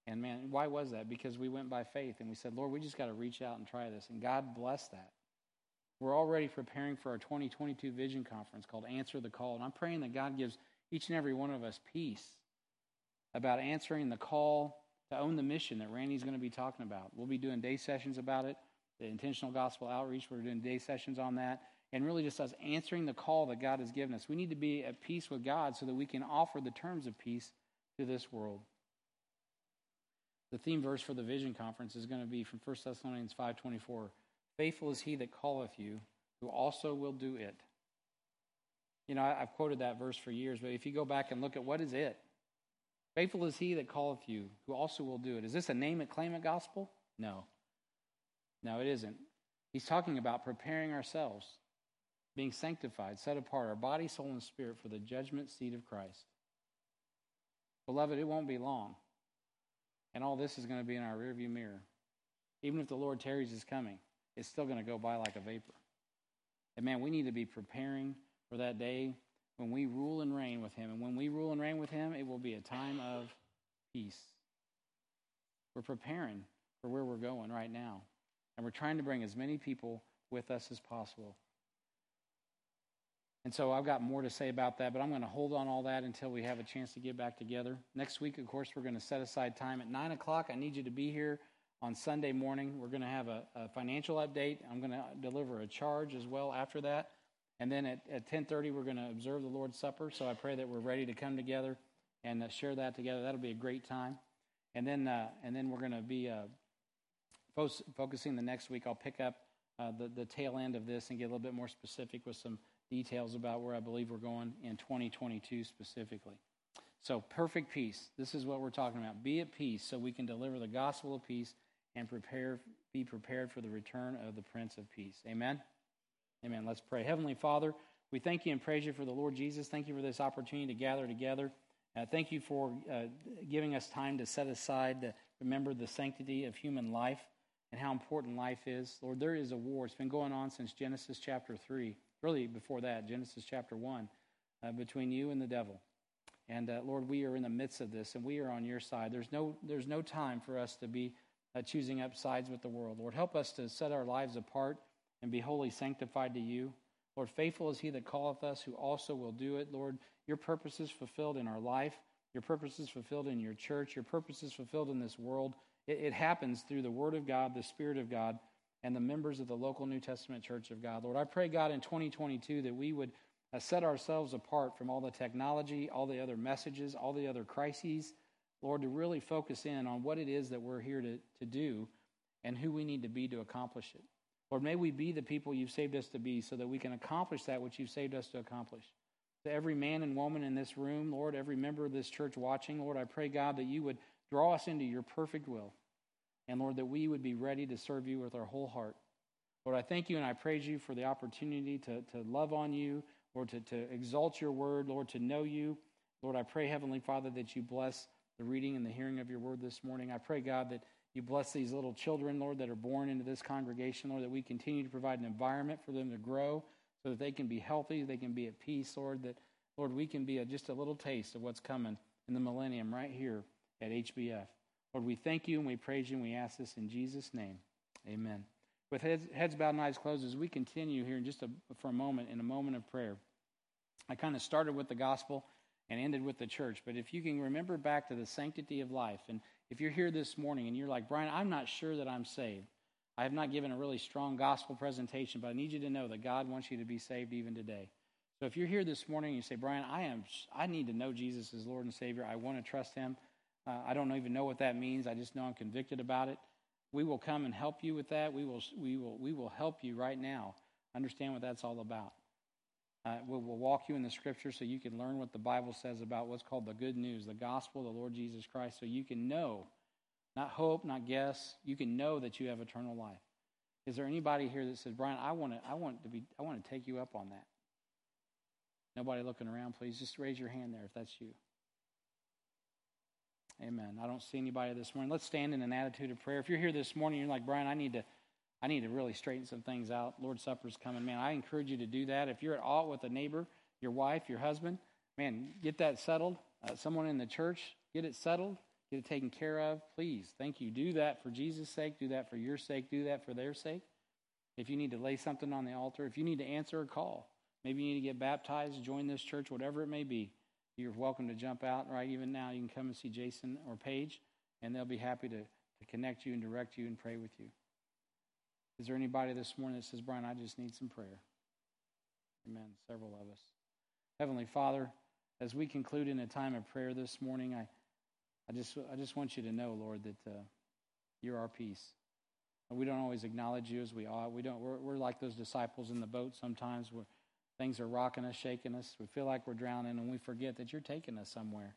And man, why was that? Because we went by faith and we said, Lord, we just got to reach out and try this. And God blessed that. We're already preparing for our 2022 Vision Conference called Answer the Call. And I'm praying that God gives each and every one of us peace about answering the call to own the mission that Randy's going to be talking about. We'll be doing day sessions about it, the intentional gospel outreach. We're doing day sessions on that. And really, just us answering the call that God has given us. We need to be at peace with God so that we can offer the terms of peace to this world. The theme verse for the Vision Conference is going to be from 1 Thessalonians 5.24. Faithful is he that calleth you, who also will do it. You know, I've quoted that verse for years, but if you go back and look at what is it? Faithful is he that calleth you, who also will do it. Is this a name it, claim it gospel? No. No, it isn't. He's talking about preparing ourselves, being sanctified, set apart, our body, soul, and spirit for the judgment seat of Christ. Beloved, it won't be long. And all this is going to be in our rearview mirror. Even if the Lord tarries is coming, it's still going to go by like a vapor. And man, we need to be preparing for that day when we rule and reign with Him. And when we rule and reign with Him, it will be a time of peace. We're preparing for where we're going right now. And we're trying to bring as many people with us as possible. And so I've got more to say about that, but I'm going to hold on all that until we have a chance to get back together. Next week, of course, we're going to set aside time at 9 o'clock. I need you to be here on Sunday morning. We're going to have a, a financial update. I'm going to deliver a charge as well after that. And then at, at 10.30, we're going to observe the Lord's Supper. So I pray that we're ready to come together and uh, share that together. That'll be a great time. And then, uh, and then we're going to be uh, fo- focusing the next week. I'll pick up uh, the, the tail end of this and get a little bit more specific with some – details about where I believe we're going in 2022 specifically. So, perfect peace. This is what we're talking about. Be at peace so we can deliver the gospel of peace and prepare, be prepared for the return of the Prince of Peace. Amen? Amen. Let's pray. Heavenly Father, we thank you and praise you for the Lord Jesus. Thank you for this opportunity to gather together. Uh, thank you for uh, giving us time to set aside to remember the sanctity of human life and how important life is. Lord, there is a war. It's been going on since Genesis chapter 3 really before that, Genesis chapter 1, uh, between you and the devil. And uh, Lord, we are in the midst of this, and we are on your side. There's no, there's no time for us to be uh, choosing up sides with the world. Lord, help us to set our lives apart and be wholly sanctified to you. Lord, faithful is he that calleth us, who also will do it. Lord, your purpose is fulfilled in our life. Your purpose is fulfilled in your church. Your purpose is fulfilled in this world. It, it happens through the Word of God, the Spirit of God, and the members of the local New Testament Church of God. Lord, I pray, God, in 2022 that we would uh, set ourselves apart from all the technology, all the other messages, all the other crises, Lord, to really focus in on what it is that we're here to, to do and who we need to be to accomplish it. Lord, may we be the people you've saved us to be so that we can accomplish that which you've saved us to accomplish. To every man and woman in this room, Lord, every member of this church watching, Lord, I pray, God, that you would draw us into your perfect will. And Lord, that we would be ready to serve you with our whole heart. Lord, I thank you and I praise you for the opportunity to, to love on you, Lord, to, to exalt your word, Lord, to know you. Lord, I pray, Heavenly Father, that you bless the reading and the hearing of your word this morning. I pray, God, that you bless these little children, Lord, that are born into this congregation, Lord, that we continue to provide an environment for them to grow so that they can be healthy, they can be at peace, Lord, that, Lord, we can be a, just a little taste of what's coming in the millennium right here at HBF. Lord, we thank you and we praise you and we ask this in Jesus' name. Amen. With heads, heads bowed and eyes closed, as we continue here in just a, for a moment, in a moment of prayer, I kind of started with the gospel, and ended with the church. But if you can remember back to the sanctity of life, and if you're here this morning and you're like, Brian, I'm not sure that I'm saved. I have not given a really strong gospel presentation, but I need you to know that God wants you to be saved even today. So if you're here this morning and you say, Brian, I am, I need to know Jesus as Lord and Savior. I want to trust Him. Uh, I don't even know what that means. I just know I'm convicted about it. We will come and help you with that. We will, we will, we will help you right now understand what that's all about. Uh, we'll, we'll walk you in the Scripture so you can learn what the Bible says about what's called the good news, the gospel of the Lord Jesus Christ, so you can know, not hope, not guess. You can know that you have eternal life. Is there anybody here that says, Brian, I want to, I want to be, I want to take you up on that? Nobody looking around, please. Just raise your hand there if that's you. Amen. I don't see anybody this morning. Let's stand in an attitude of prayer. If you're here this morning, you're like, Brian, I need to, I need to really straighten some things out. Lord's Supper's coming, man. I encourage you to do that. If you're at all with a neighbor, your wife, your husband, man, get that settled. Uh, someone in the church, get it settled, get it taken care of. Please, thank you. Do that for Jesus' sake. Do that for your sake. Do that for their sake. If you need to lay something on the altar, if you need to answer a call, Maybe you need to get baptized, join this church, whatever it may be. You're welcome to jump out right even now. You can come and see Jason or Paige, and they'll be happy to, to connect you and direct you and pray with you. Is there anybody this morning that says, Brian, I just need some prayer? Amen. Several of us. Heavenly Father, as we conclude in a time of prayer this morning, I, I, just, I just want you to know, Lord, that uh, you're our peace. We don't always acknowledge you as we ought. We don't, we're, we're like those disciples in the boat sometimes. We're, Things are rocking us, shaking us. We feel like we're drowning, and we forget that you're taking us somewhere.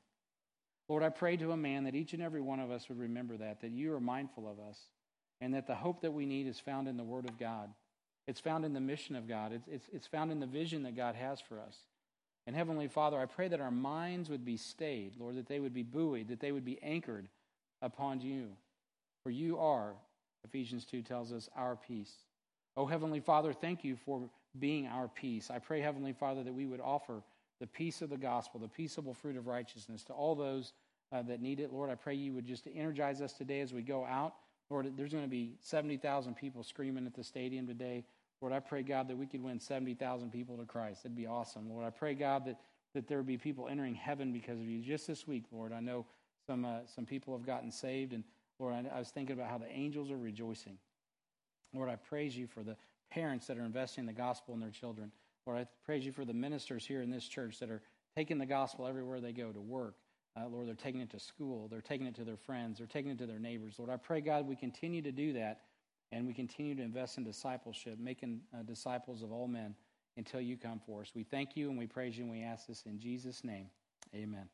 Lord, I pray to a man that each and every one of us would remember that, that you are mindful of us, and that the hope that we need is found in the Word of God. It's found in the mission of God, it's, it's, it's found in the vision that God has for us. And Heavenly Father, I pray that our minds would be stayed, Lord, that they would be buoyed, that they would be anchored upon you. For you are, Ephesians 2 tells us, our peace. Oh, Heavenly Father, thank you for being our peace. I pray, Heavenly Father, that we would offer the peace of the gospel, the peaceable fruit of righteousness to all those uh, that need it. Lord, I pray you would just energize us today as we go out. Lord, there's going to be 70,000 people screaming at the stadium today. Lord, I pray, God, that we could win 70,000 people to Christ. That'd be awesome. Lord, I pray, God, that, that there would be people entering heaven because of you. Just this week, Lord, I know some, uh, some people have gotten saved. And Lord, I, I was thinking about how the angels are rejoicing. Lord, I praise you for the parents that are investing the gospel in their children. Lord, I praise you for the ministers here in this church that are taking the gospel everywhere they go to work. Uh, Lord, they're taking it to school. They're taking it to their friends. They're taking it to their neighbors. Lord, I pray, God, we continue to do that and we continue to invest in discipleship, making uh, disciples of all men until you come for us. We thank you and we praise you and we ask this in Jesus' name. Amen.